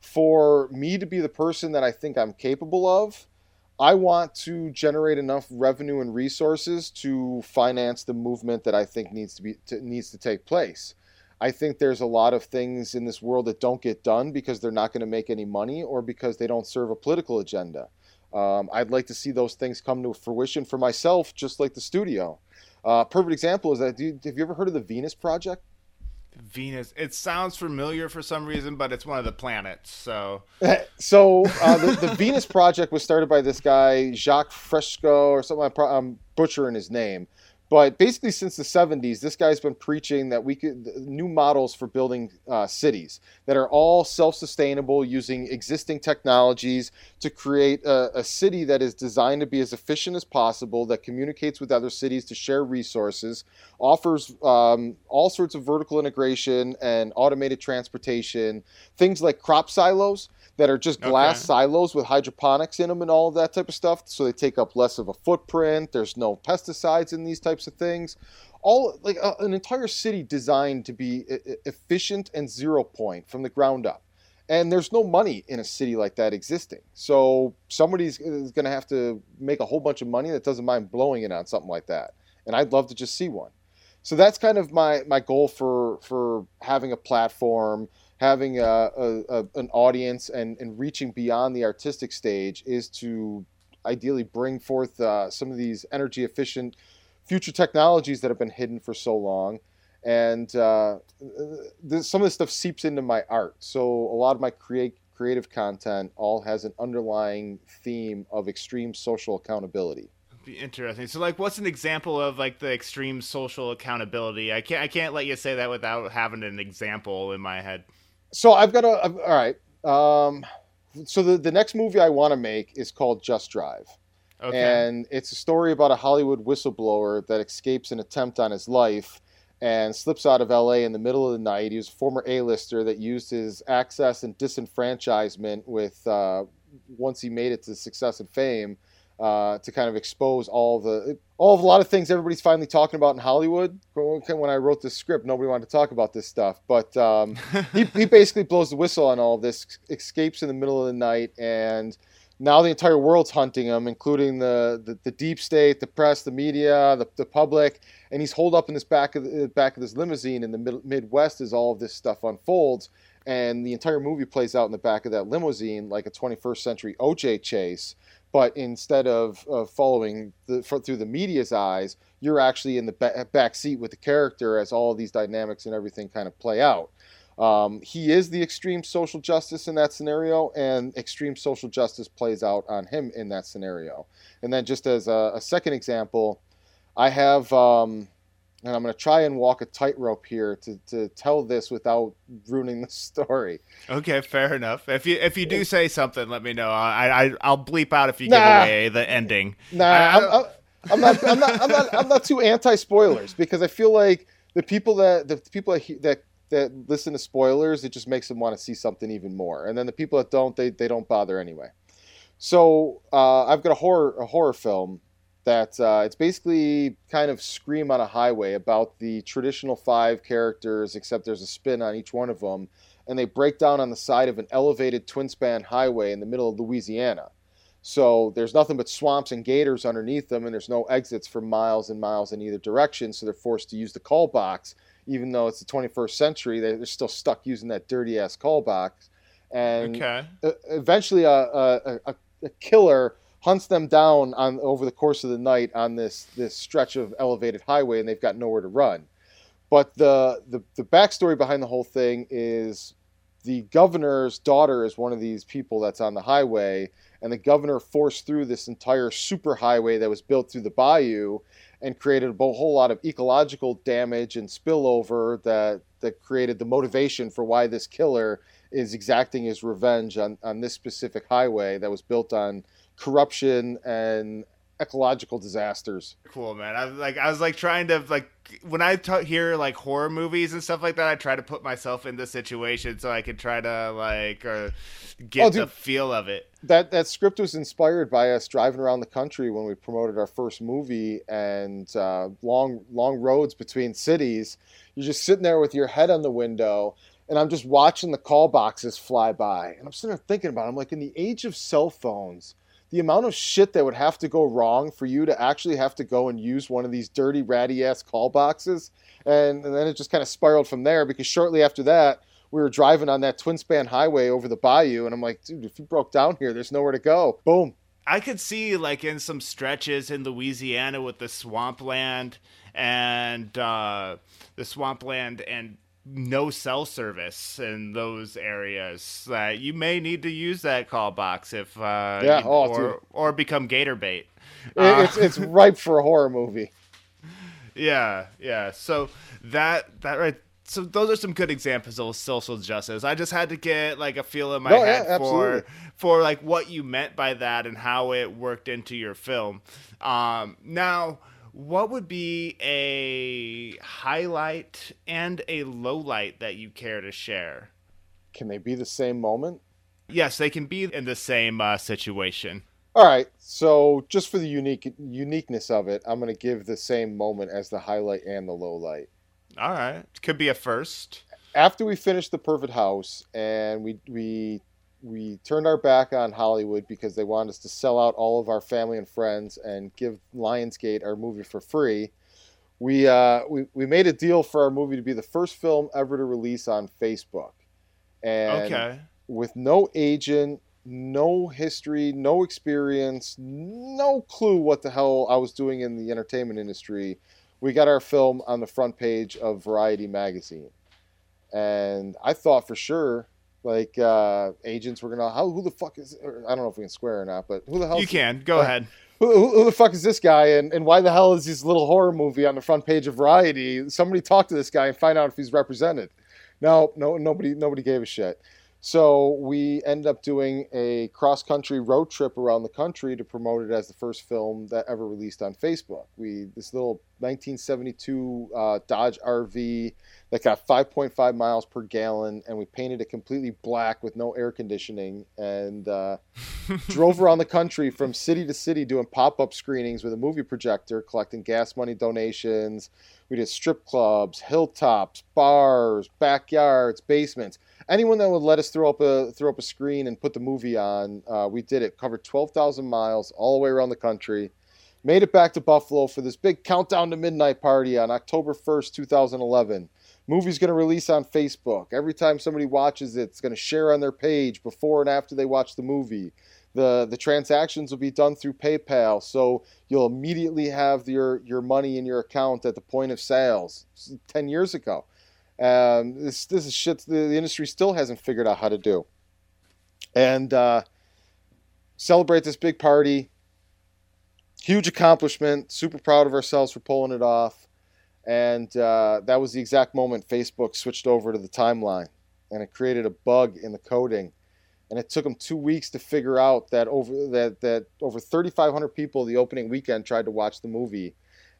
Speaker 2: For me to be the person that I think I'm capable of, I want to generate enough revenue and resources to finance the movement that I think needs to be to, needs to take place. I think there's a lot of things in this world that don't get done because they're not going to make any money or because they don't serve a political agenda. Um, I'd like to see those things come to fruition for myself, just like the studio. Uh, perfect example is that. Have you ever heard of the Venus Project?
Speaker 3: Venus. It sounds familiar for some reason, but it's one of the planets. So,
Speaker 2: so uh, the, the Venus project was started by this guy Jacques Fresco or something. I'm butchering his name, but basically, since the 70s, this guy's been preaching that we could new models for building uh, cities that are all self-sustainable using existing technologies to create a, a, city that is designed to be as efficient as possible, that communicates with other cities to share resources, offers um, all sorts of vertical integration and automated transportation, things like crop silos that are just glass okay. silos with hydroponics in them and all of that type of stuff. So they take up less of a footprint. There's no pesticides in these types of things. All like uh, an entire city designed to be efficient and zero point from the ground up. And there's no money in a city like that existing. So somebody's going to have to make a whole bunch of money that doesn't mind blowing it on something like that. And I'd love to just see one. So that's kind of my my goal for for having a platform having a, a, a, an audience and, and reaching beyond the artistic stage is to ideally bring forth uh, some of these energy efficient future technologies that have been hidden for so long and uh, this, some of this stuff seeps into my art so a lot of my create creative content all has an underlying theme of extreme social accountability
Speaker 3: be interesting. So, like, what's an example of like the extreme social accountability? I can't I can't let you say that without having an example in my head
Speaker 2: so I've got a, all right. Um, so the the next movie I want to make is called Just Drive. Okay. And it's a story about a Hollywood whistleblower that escapes an attempt on his life and slips out of LA in the middle of the night. He was a former A-lister that used his access and disenfranchisement with uh, once he made it to success and fame uh, to kind of expose all the all of a lot of things everybody's finally talking about in Hollywood. When I wrote this script, nobody wanted to talk about this stuff, but um, he, he basically blows the whistle on all of this, escapes in the middle of the night, and now the entire world's hunting him, including the, the, the deep state, the press, the media, the, the public, and he's holed up in this back of the back of this limousine in the mid, Midwest as all of this stuff unfolds, and the entire movie plays out in the back of that limousine like a 21st century OJ chase but instead of, of following the for, through the media's eyes, you're actually in the ba- back seat with the character as all these dynamics and everything kind of play out. Um, he is the extreme social justice in that scenario, and extreme social justice plays out on him in that scenario. And then, just as a, a second example, I have, um, and I'm going to try and walk a tightrope here to, to tell this without ruining the story.
Speaker 3: Okay, fair enough. If you if you do say something, let me know. I, I I'll bleep out if you
Speaker 2: Nah.
Speaker 3: give away the ending.
Speaker 2: Nah,
Speaker 3: I-
Speaker 2: I'm, I'm, I'm not. I'm not. I'm not. I'm not too anti spoilers because I feel like the people that the people that, that that listen to spoilers, it just makes them want to see something even more. And then the people that don't, they they don't bother anyway. So uh, I've got a horror a horror film that uh, it's basically kind of Scream on a highway about the traditional five characters, except there's a spin on each one of them, and they break down on the side of an elevated twin span highway in the middle of Louisiana. So there's nothing but swamps and gators underneath them, and there's no exits for miles and miles in either direction. So they're forced to use the call box, even though it's the 21st century. They're still stuck using that dirty ass call box. And
Speaker 3: Okay.
Speaker 2: uh, eventually, a, a, a, a killer hunts them down on over the course of the night on this this stretch of elevated highway, and they've got nowhere to run. But the the, the backstory behind the whole thing is the governor's daughter is one of these people that's on the highway, and the governor forced through this entire super highway that was built through the bayou and created a whole lot of ecological damage and spillover that that created the motivation for why this killer is exacting his revenge on, on this specific highway that was built on corruption and ecological disasters.
Speaker 3: Cool, man. I was like, I was like trying to like when I hear like horror movies and stuff like that. I try to put myself in the situation so I could try to like uh, get
Speaker 2: Oh,
Speaker 3: the
Speaker 2: dude.
Speaker 3: feel of it.
Speaker 2: That that script was inspired by us driving around the country when we promoted our first movie and uh, long long roads between cities. You're just sitting there with your head on the window, and I'm just watching the call boxes fly by, and I'm sitting there thinking about. It. I'm like, in the age of cell phones, the amount of shit that would have to go wrong for you to actually have to go and use one of these dirty, ratty ass call boxes. And, and then it just kind of spiraled from there because shortly after that, we were driving on that twin span highway over the bayou. And I'm like, dude, if you broke down here, there's nowhere to go. Boom.
Speaker 3: I could see like in some stretches in Louisiana with the swampland and uh, the swampland and no cell service in those areas that you may need to use that call box if uh,
Speaker 2: Yeah,
Speaker 3: you-
Speaker 2: oh,
Speaker 3: or,
Speaker 2: dude.
Speaker 3: or become gator bait.
Speaker 2: It-
Speaker 3: Uh,
Speaker 2: it's, it's ripe for a horror movie.
Speaker 3: Yeah, yeah. So that that right. So those are some good examples of social justice. I just had to get like a feel in my
Speaker 2: No,
Speaker 3: head
Speaker 2: absolutely.
Speaker 3: for for like what you meant by that and how it worked into your film. Um, now, what would be a highlight and a low light that you care to share?
Speaker 2: Can they be the same moment?
Speaker 3: Yes, they can be in the same uh, situation.
Speaker 2: All right. So just for the unique uniqueness of it, I'm going to give the same moment as the highlight and the low light.
Speaker 3: All right, could be a first.
Speaker 2: after we finished the perfect house and we we we turned our back on Hollywood because they wanted us to sell out all of our family and friends and give Lionsgate our movie for free. We uh, we we made a deal for our movie to be the first film ever to release on Facebook, and
Speaker 3: okay.
Speaker 2: with no agent, no history, no experience, no clue what the hell I was doing in the entertainment industry, we got our film on the front page of Variety magazine. And I thought for sure, like, uh, agents were gonna, how, who the fuck is, or I don't know if we can swear or not, but who the hell
Speaker 3: You can go
Speaker 2: uh,
Speaker 3: ahead.
Speaker 2: who, who, who the fuck is this guy and, and why the hell is this little horror movie on the front page of Variety? Somebody talk to this guy and find out if he's represented. No, no, nobody, nobody gave a shit. So we ended up doing a cross country road trip around the country to promote it as the first film that ever released on Facebook. We this little 1972 uh, Dodge RV that got 5.5 miles per gallon, and we painted it completely black with no air conditioning, and uh, drove around the country from city to city doing pop-up screenings with a movie projector, collecting gas money donations. We did strip clubs, hilltops, bars, backyards, basements. Anyone that would let us throw up a throw up a screen and put the movie on, uh, we did it. Covered 12,000 miles all the way around the country. Made it back to Buffalo for this big countdown to midnight party on October 1st, 2011. Movie's going to release on Facebook. Every time somebody watches it, it's going to share on their page before and after they watch the movie. the the transactions will be done through PayPal, so you'll immediately have your your money in your account at the point of sales. Ten years ago, um, this this is shit the, the, industry still hasn't figured out how to do. And uh, celebrate this big party. Huge accomplishment. Super proud of ourselves for pulling it off. And uh, that was the exact moment Facebook switched over to the timeline, and it created a bug in the coding and it took them two weeks to figure out that over that that over 3,500 people the opening weekend tried to watch the movie,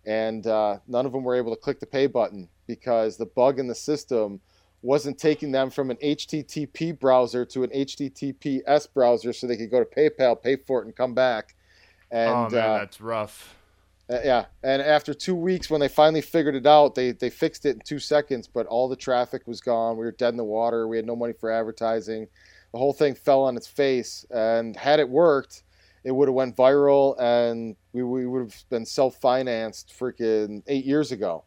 Speaker 2: and uh, none of them were able to click the pay button because the bug in the system wasn't taking them from an HTTP browser to an HTTPS browser, so they could go to PayPal, pay for it, and come back. And,
Speaker 3: oh man, uh, that's rough.
Speaker 2: Uh, yeah, and after two weeks, when they finally figured it out, they they fixed it in two seconds. But all the traffic was gone. We were dead in the water. We had no money for advertising the whole thing fell on its face. And had it worked, it would have went viral, and we, we would have been self-financed freaking eight years ago.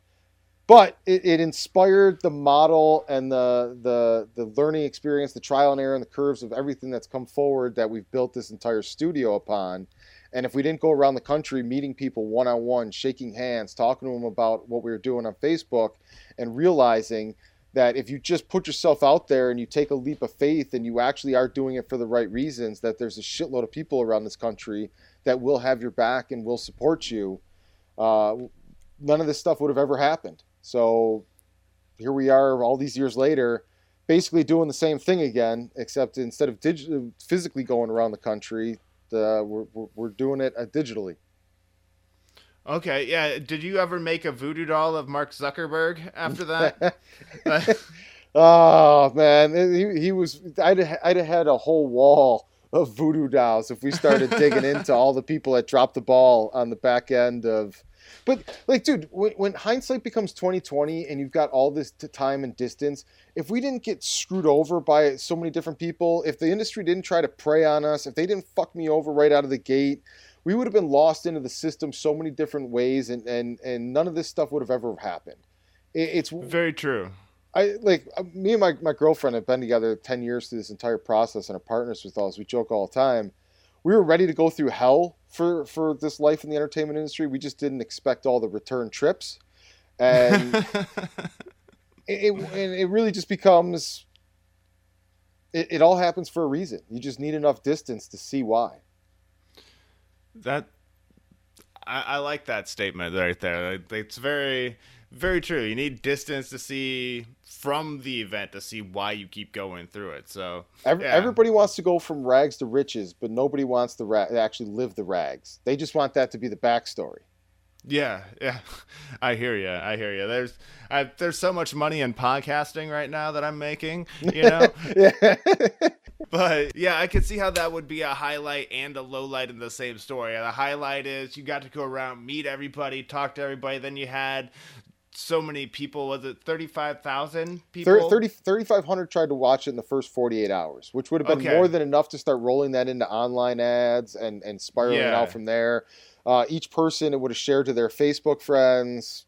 Speaker 2: But it, it inspired the model and the, the the learning experience, the trial and error, and the curves of everything that's come forward that we've built this entire studio upon. And if we didn't go around the country meeting people one on one, shaking hands, talking to them about what we were doing on Facebook, and realizing that if you just put yourself out there and you take a leap of faith and you actually are doing it for the right reasons, that there's a shitload of people around this country that will have your back and will support you. Uh, none of this stuff would have ever happened. So here we are, all these years later, basically doing the same thing again, except instead of dig- physically going around the country, the, we're, we're doing it uh, digitally.
Speaker 3: Okay, yeah. Did you ever make a voodoo doll of Mark Zuckerberg after that?
Speaker 2: oh man, he, he was. I'd I'd have had a whole wall of voodoo dolls if we started digging into all the people that dropped the ball on the back end of. But like, dude, when, when hindsight becomes twenty twenty and you've got all this time and distance, if we didn't get screwed over by so many different people, if the industry didn't try to prey on us, if they didn't fuck me over right out of the gate, we would have been lost into the system so many different ways, and and and none of this stuff would have ever happened. It, it's
Speaker 3: very true.
Speaker 2: I like uh, me and my, my girlfriend have been together 10 years through this entire process and are partners with us. We joke all the time. We were ready to go through hell for, for this life in the entertainment industry. We just didn't expect all the return trips. And it, it, it, really just becomes, it, it all happens for a reason. You just need enough distance to see why.
Speaker 3: That I, I like that statement right there. It's very very true. You need distance to see from the event to see why you keep going through it. So
Speaker 2: Every, yeah. everybody wants to go from rags to riches, but nobody wants to ra- actually live the rags. They just want that to be the backstory.
Speaker 3: Yeah, yeah, I hear you. I hear you. There's, I, there's so much money in podcasting right now that I'm making. You know. yeah. but yeah, I could see how that would be a highlight and a low light in the same story. The highlight is you got to go around, meet everybody, talk to everybody. Then you had so many people. Was it 35,000 people?
Speaker 2: 30, 3,500 tried to watch it in the first 48 hours, which would have been okay. more than enough to start rolling that into online ads and, and spiraling yeah. out from there. Uh, each person it would have shared to their Facebook friends.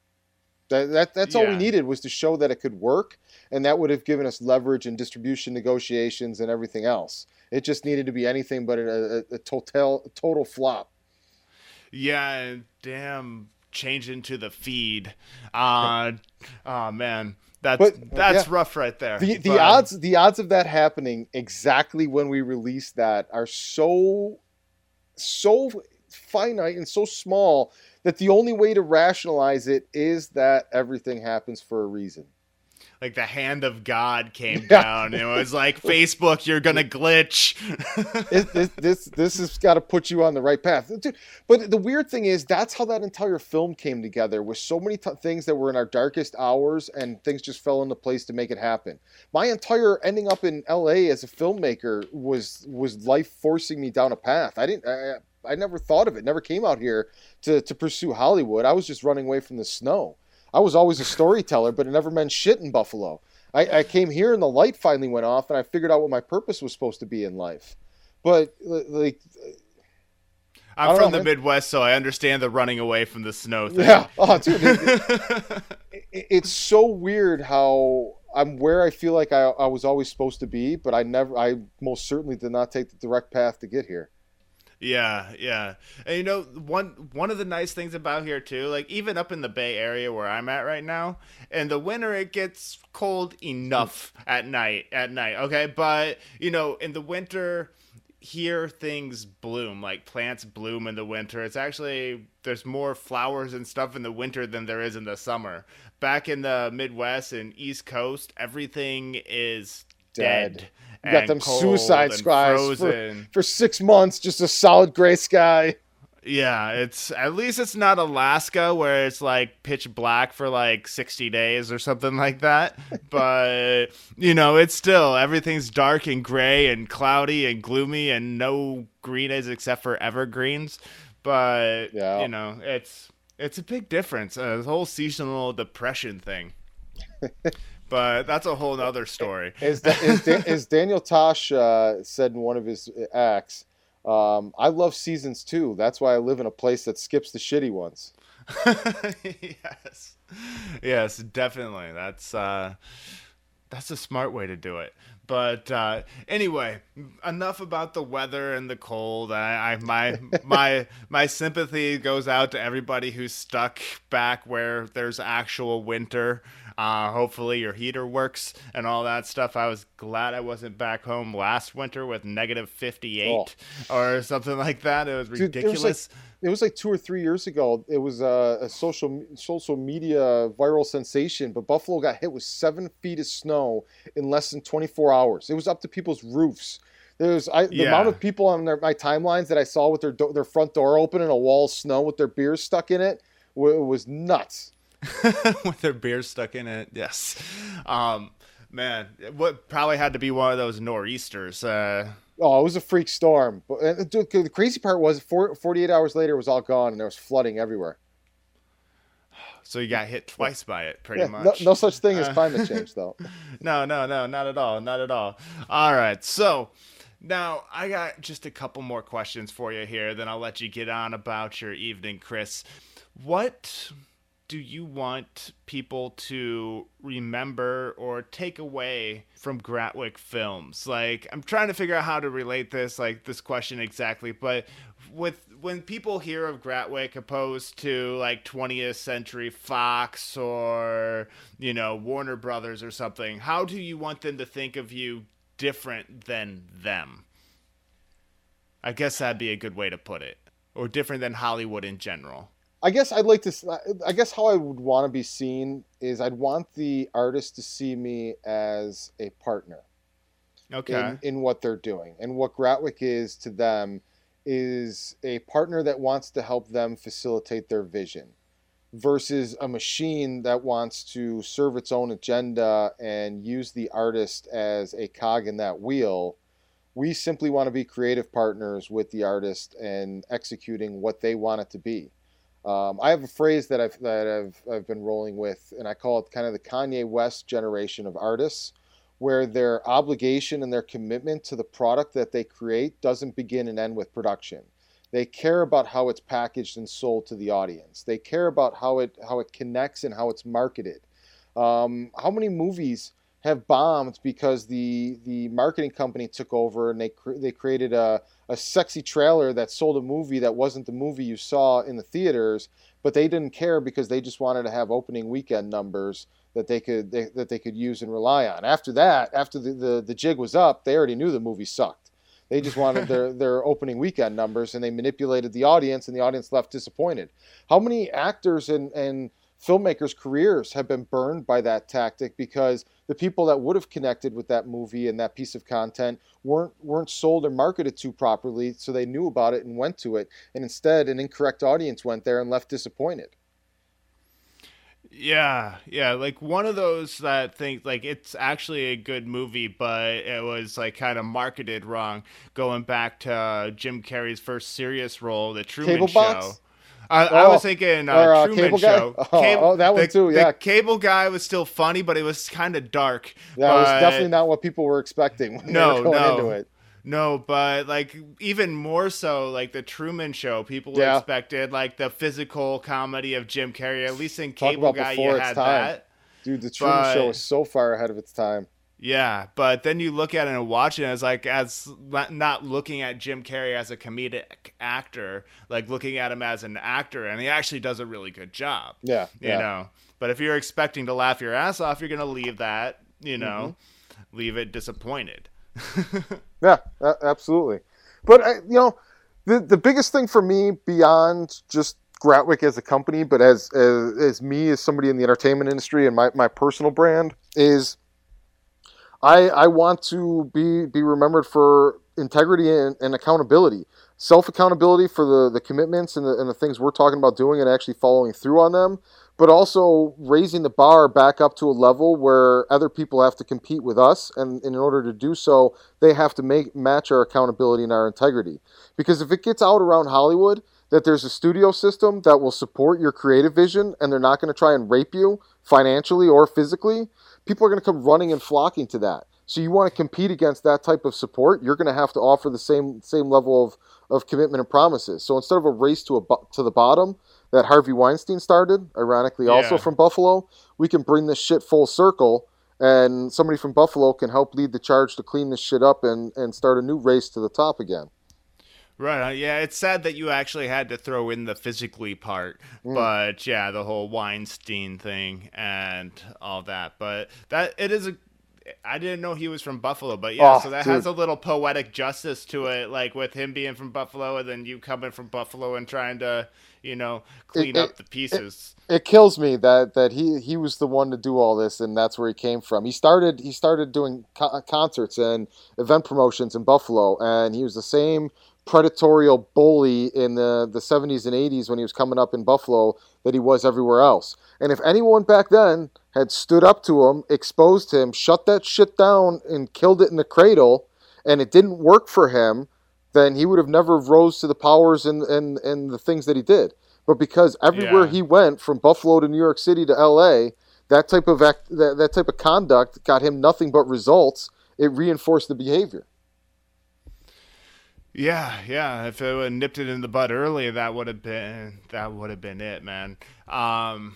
Speaker 2: That, that that's yeah. all we needed was to show that it could work, and that would have given us leverage and distribution negotiations and everything else. It just needed to be anything but a, a, a total total flop.
Speaker 3: Yeah, damn, change into the feed. Uh, oh man, that's but, that's yeah. rough right there.
Speaker 2: The the but, odds the odds of that happening exactly when we release that are so so finite and so small that the only way to rationalize it is that everything happens for a reason
Speaker 3: like the hand of God came down and it was like Facebook, you're gonna glitch.
Speaker 2: it, this this this has got to put you on the right path, Dude, But the weird thing is, that's how that entire film came together with so many t- things that were in our darkest hours, and things just fell into place to make it happen. My entire ending up in L.A. as a filmmaker was was life forcing me down a path. I didn't. I, I never thought of it. Never came out here to to pursue Hollywood. I was just running away from the snow. I was always a storyteller, but it never meant shit in Buffalo. I, I, came here and the light finally went off, and I figured out what my purpose was supposed to be in life. But like,
Speaker 3: I'm from know, the man. Midwest, so I understand the running away from the snow thing.
Speaker 2: Yeah, oh, dude, it, it, it's so weird how I'm where I feel like I, I was always supposed to be, but I never, I most certainly did not take the direct path to get here.
Speaker 3: Yeah, yeah. And you know, one one of the nice things about here too, like even up in the Bay Area where I'm at right now, in the winter it gets cold enough at night at night, okay? But, you know, in the winter here things bloom, like plants bloom in the winter. It's actually there's more flowers and stuff in the winter than there is in the summer. Back in the Midwest and East Coast, everything is dead. dead
Speaker 2: you got them suicide skies for, for six months, just a solid gray sky.
Speaker 3: Yeah, it's at least it's not Alaska where it's like pitch black for like 60 days or something like that. But, you know, it's still everything's dark and gray and cloudy and gloomy and no green is except for evergreens. But, yeah. you know, it's it's a big difference. Uh, the whole seasonal depression thing. but that's a whole other story.
Speaker 2: As, as, as Daniel Tosh uh, said in one of his acts, um, I love seasons too. That's why I live in a place that skips the shitty ones.
Speaker 3: yes, yes, definitely. That's uh, that's a smart way to do it. But uh, anyway, enough about the weather and the cold. I, I my my my sympathy goes out to everybody who's stuck back where there's actual winter. Uh, hopefully your heater works and all that stuff. I was glad I wasn't back home last winter with negative 58 oh. or something like that. It was ridiculous.
Speaker 2: Dude, it, was like, it was like two or three years ago. It was a, a social social media viral sensation, but Buffalo got hit with seven feet of snow in less than 24 hours. It was up to people's roofs. There's I, the yeah. amount of people on their, my timelines that I saw with their do, their front door open and a wall of snow with their beers stuck in it was nuts.
Speaker 3: with their beer stuck in it. Yes. Um, man, what probably had to be one of those nor'easters. Uh,
Speaker 2: oh, it was a freak storm. But uh, the crazy part was 48 hours later, it was all gone and there was flooding everywhere.
Speaker 3: So you got hit twice by it, pretty
Speaker 2: yeah,
Speaker 3: much.
Speaker 2: No, no, such thing as uh, climate change, though.
Speaker 3: no, no, no, not at all, not at all. All right, so now I got just a couple more questions for you here. Then I'll let you get on about your evening, Chris. What do you want people to remember or take away from Gratwick films? Like, I'm trying to figure out how to relate this, like this question exactly, but with when people hear of Gratwick opposed to like 20th Century Fox or you know Warner Brothers or something, how do you want them to think of you different than them? I guess that'd be a good way to put it, or different than Hollywood in general.
Speaker 2: I guess I'd like to. I guess how I would want to be seen is I'd want the artist to see me as a partner.
Speaker 3: Okay.
Speaker 2: In, in what they're doing and what Gratwick is to them is a partner that wants to help them facilitate their vision versus a machine that wants to serve its own agenda and use the artist as a cog in that wheel. We simply want to be creative partners with the artist and executing what they want it to be. Um, I have a phrase that I've that I've I've been rolling with, and I call it kind of the Kanye West generation of artists, where their obligation and their commitment to the product that they create doesn't begin and end with production. They care about how it's packaged and sold to the audience. They care about how it how it connects and how it's marketed. Um, how many movies have bombed because the the marketing company took over and they cre- they created a a sexy trailer that sold a movie that wasn't the movie you saw in the theaters, but they didn't care because they just wanted to have opening weekend numbers that they could they, that they could use and rely on. After that, after the, the, the jig was up, they already knew the movie sucked. They just wanted their, their opening weekend numbers and they manipulated the audience and the audience left disappointed. How many actors and, and filmmakers' careers have been burned by that tactic because the people that would have connected with that movie and that piece of content weren't weren't sold or marketed to properly, so they knew about it and went to it, and instead an incorrect audience went there and left disappointed.
Speaker 3: Yeah, yeah, like one of those that think like it's actually a good movie, but it was like kind of marketed wrong. Going back to uh, Jim Carrey's first serious role, The Truman Cable Show. Box? I, oh, I, was thinking uh, or, uh, Truman Show.
Speaker 2: Oh, cable, oh, that one the, too. Yeah,
Speaker 3: the cable guy was still funny, but it was kind of dark.
Speaker 2: That but... was definitely not what people were expecting when no, they were going no. into it.
Speaker 3: No, but like even more so, like the Truman Show, people yeah. expected like the physical comedy of Jim Carrey. At least in Cable Guy, you had time. that.
Speaker 2: Dude, the Truman but... Show was so far ahead of its time.
Speaker 3: Yeah, but then you look at it and watch it as like as not looking at Jim Carrey as a comedic actor, like looking at him as an actor, and he actually does a really good job.
Speaker 2: Yeah,
Speaker 3: you
Speaker 2: yeah.
Speaker 3: know. But if you're expecting to laugh your ass off, you're gonna leave that, you know, mm-hmm. leave it disappointed.
Speaker 2: yeah, absolutely. But I, you know, the the biggest thing for me beyond just Gratwick as a company, but as, as as me as somebody in the entertainment industry and my, my personal brand is I I want to be be remembered for integrity and, and accountability. Self accountability for the, the commitments and the, and the things we're talking about doing and actually following through on them, but also raising the bar back up to a level where other people have to compete with us. And, and in order to do so, they have to make match our accountability and our integrity. Because if it gets out around Hollywood that there's a studio system that will support your creative vision and they're not going to try and rape you financially or physically, people are going to come running and flocking to that. So you want to compete against that type of support, you're going to have to offer the same same level of, of commitment and promises. So instead of a race to a to the bottom that Harvey Weinstein started, ironically yeah. also from Buffalo, we can bring this shit full circle and somebody from Buffalo can help lead the charge to clean this shit up and, and start a new race to the top again.
Speaker 3: Right. Uh, yeah, it's sad that you actually had to throw in the physically part, mm. but yeah, the whole Weinstein thing and all that. But that it is a. I didn't know he was from Buffalo, but yeah, oh, so that dude. has a little poetic justice to it, like with him being from Buffalo and then you coming from Buffalo and trying to, you know, clean it, up it, the pieces.
Speaker 2: It, it, kills me that that he he was the one to do all this, and that's where he came from. He started he started doing co- concerts and event promotions in Buffalo, and he was the same predatorial bully in the, the 70s and 80s when he was coming up in Buffalo that he was everywhere else. And if anyone back then had stood up to him, exposed him, shut that shit down, and killed it in the cradle, and it didn't work for him, then he would have never rose to the powers and, and, and the things that he did. But because everywhere yeah. he went, from Buffalo to New York City to L.A., that type of act, that, that type of conduct got him nothing but results. It reinforced the behavior.
Speaker 3: Yeah, yeah. If it would have nipped it in the bud early, that would have been that would have been it, man. Um,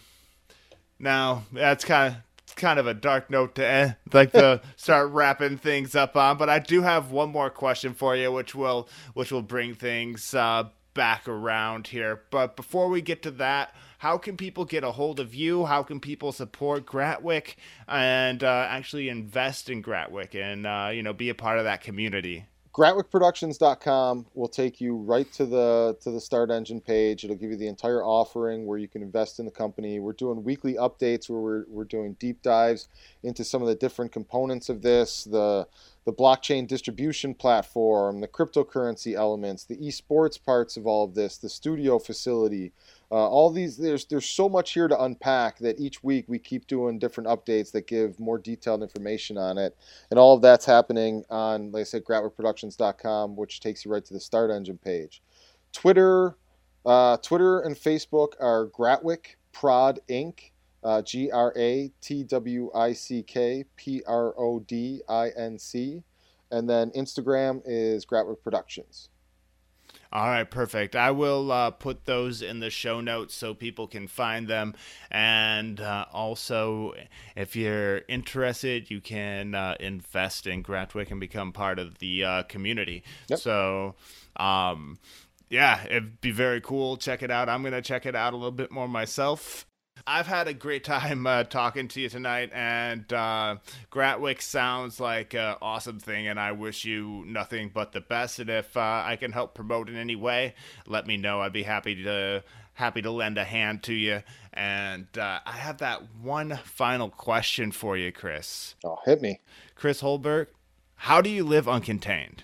Speaker 3: now that's kind of kind of a dark note to end, like to start wrapping things up on. But I do have one more question for you, which will which will bring things uh, back around here. But before we get to that, how can people get a hold of you? How can people support Gratwick and uh, actually invest in Gratwick and uh, you know be a part of that community?
Speaker 2: GratwickProductions.com will take you right to the to the StartEngine page. It'll give you the entire offering where you can invest in the company. We're doing weekly updates where we're, we're doing deep dives into some of the different components of this, the the blockchain distribution platform, the cryptocurrency elements, the esports parts of all of this, the studio facility, uh, all these there's there's so much here to unpack that each week we keep doing different updates that give more detailed information on it and all of that's happening on like i said gratwickproductions.com which takes you right to the start engine page twitter uh, twitter and facebook are gratwick prod inc uh, G R A T W I C K P R O D I N C. And then Instagram is Gratwick Productions.
Speaker 3: All right, perfect. I will uh, put those in the show notes so people can find them. And uh, also, if you're interested, you can uh, invest in Gratwick and become part of the uh, community. Yep. So, um, yeah, it'd be very cool. Check it out. I'm going to check it out a little bit more myself. I've had a great time uh, talking to you tonight, and uh, Gratwick sounds like an awesome thing, and I wish you nothing but the best. And if uh, I can help promote in any way, let me know. I'd be happy to happy to lend a hand to you. And uh, I have that one final question for you, Chris.
Speaker 2: Oh, hit me,
Speaker 3: Chris Hulbert. How do you live uncontained?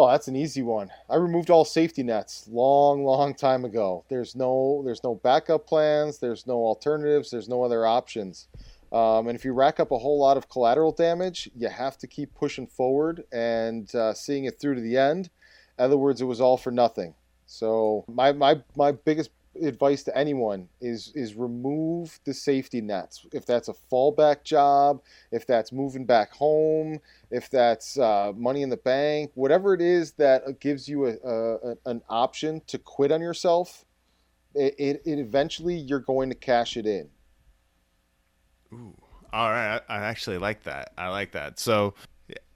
Speaker 2: Oh, that's an easy one. I removed all safety nets long, long time ago. There's no, there's no backup plans. There's no alternatives. There's no other options. Um, and if you rack up a whole lot of collateral damage, you have to keep pushing forward and uh, seeing it through to the end. In other words, it was all for nothing. So my my my biggest advice to anyone is is remove the safety nets. If that's a fallback job, if that's moving back home, if that's uh, money in the bank, whatever it is that gives you a, a an option to quit on yourself, it, it, it, eventually you're going to cash it in.
Speaker 3: Ooh, All right, I actually like that. I like that. So,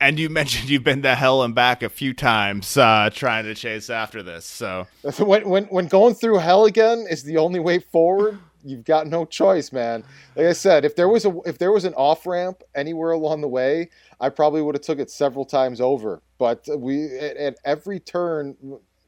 Speaker 3: and you mentioned you've been to hell and back a few times uh, trying to chase after this. So
Speaker 2: when when when going through hell again is the only way forward, you've got no choice, man. Like I said, if there was a if there was an off ramp anywhere along the way, I probably would have took it several times over. But we at, at every turn,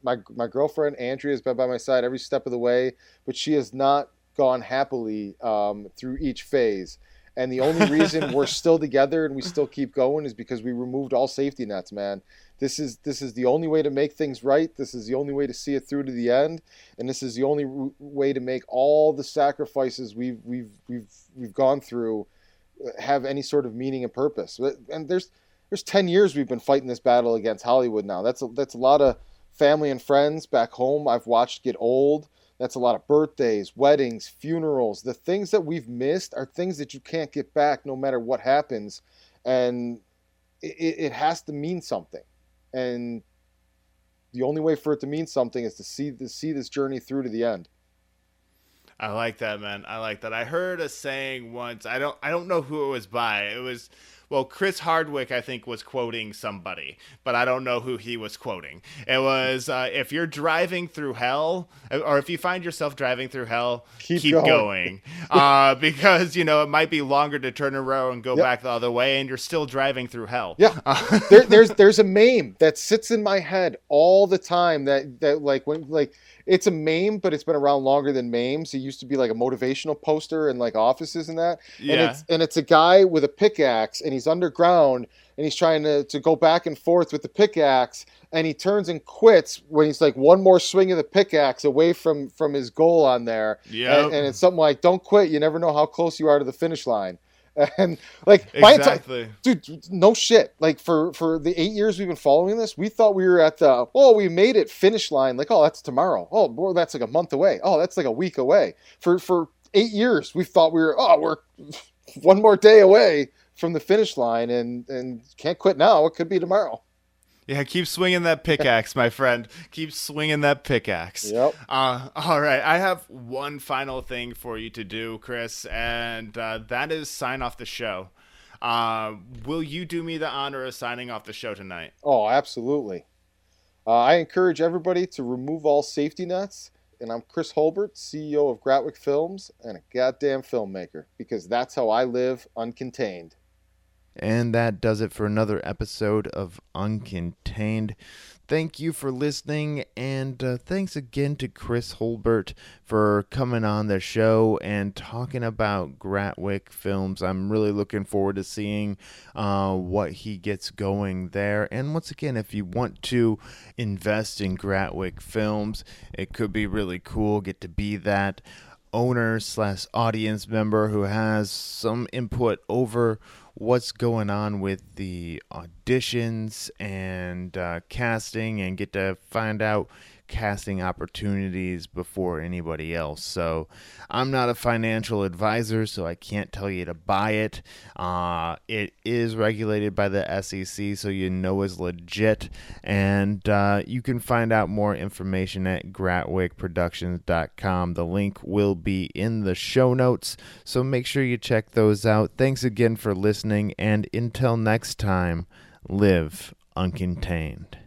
Speaker 2: my my girlfriend Andrea has been by my side every step of the way, but she has not gone happily um, through each phase. And the only reason we're still together and we still keep going is because we removed all safety nets, man. This is this is the only way to make things right. This is the only way to see it through to the end, and this is the only way to make all the sacrifices we've we've we've we've gone through uh, have any sort of meaning and purpose. And there's there's 10 years we've been fighting this battle against Hollywood now. That's a, that's a lot of family and friends back home I've watched get old. That's a lot of birthdays, weddings, funerals. The things that we've missed are things that you can't get back no matter what happens. And it, it has to mean something. And the only way for it to mean something is to see to see this journey through to the end.
Speaker 3: I like that, man. I like that. I heard a saying once. I don't I don't know who it was by. It was well, Chris Hardwick, I think, was quoting somebody, but I don't know who he was quoting. It was uh, if you're driving through hell, or if you find yourself driving through hell, keep, keep going, going. uh, because you know it might be longer to turn around and go yep. back the other way, and you're still driving through hell.
Speaker 2: Yeah, there, there's there's a meme that sits in my head all the time that that like when like it's a meme, but it's been around longer than memes. It used to be like a motivational poster in like offices and that. Yeah. And it's and it's a guy with a pickaxe and he's underground and he's trying to, to go back and forth with the pickaxe and he turns and quits when he's like one more swing of the pickaxe away from from his goal on there. Yeah. And, and, it's something like, Don't quit, you never know how close you are to the finish line. and like exactly. dude no shit. Like for for the eight years we've been following this we thought we were at the oh we made it finish line. Like oh that's tomorrow. Oh boy, that's like a month away. Oh that's like a week away. For for eight years we thought we were oh we're one more day away from the finish line and and can't quit now. It could be tomorrow
Speaker 3: yeah, keep swinging that pickaxe, my friend. Keep swinging that pickaxe. Yep. Uh, all right, I have one final thing for you to do, Chris, and uh, that is sign off the show. Uh, will you do me the honor of signing off the show tonight?
Speaker 2: Oh, absolutely. Uh, I encourage everybody to remove all safety nets. And I'm Chris Hulbert, CEO of Gratwick Films and a goddamn filmmaker, because that's how I live uncontained.
Speaker 1: And that does it for another episode of Uncontained. Thank you for listening, and uh, thanks again to Chris Hulbert for coming on the show and talking about Gratwick films. I'm really looking forward to seeing uh, what he gets going there. And once again, if you want to invest in Gratwick films, it could be really cool. Get to be that owner slash audience member who has some input over what's going on with the auditions and uh, casting and get to find out casting opportunities before anybody else. So I'm not a financial advisor, so I can't tell you to buy it. Uh, it is regulated by the SEC, so you know it's legit. And uh, you can find out more information at gratwickproductions.com. The link will be in the show notes, so make sure you check those out. Thanks again for listening, and until next time, live uncontained.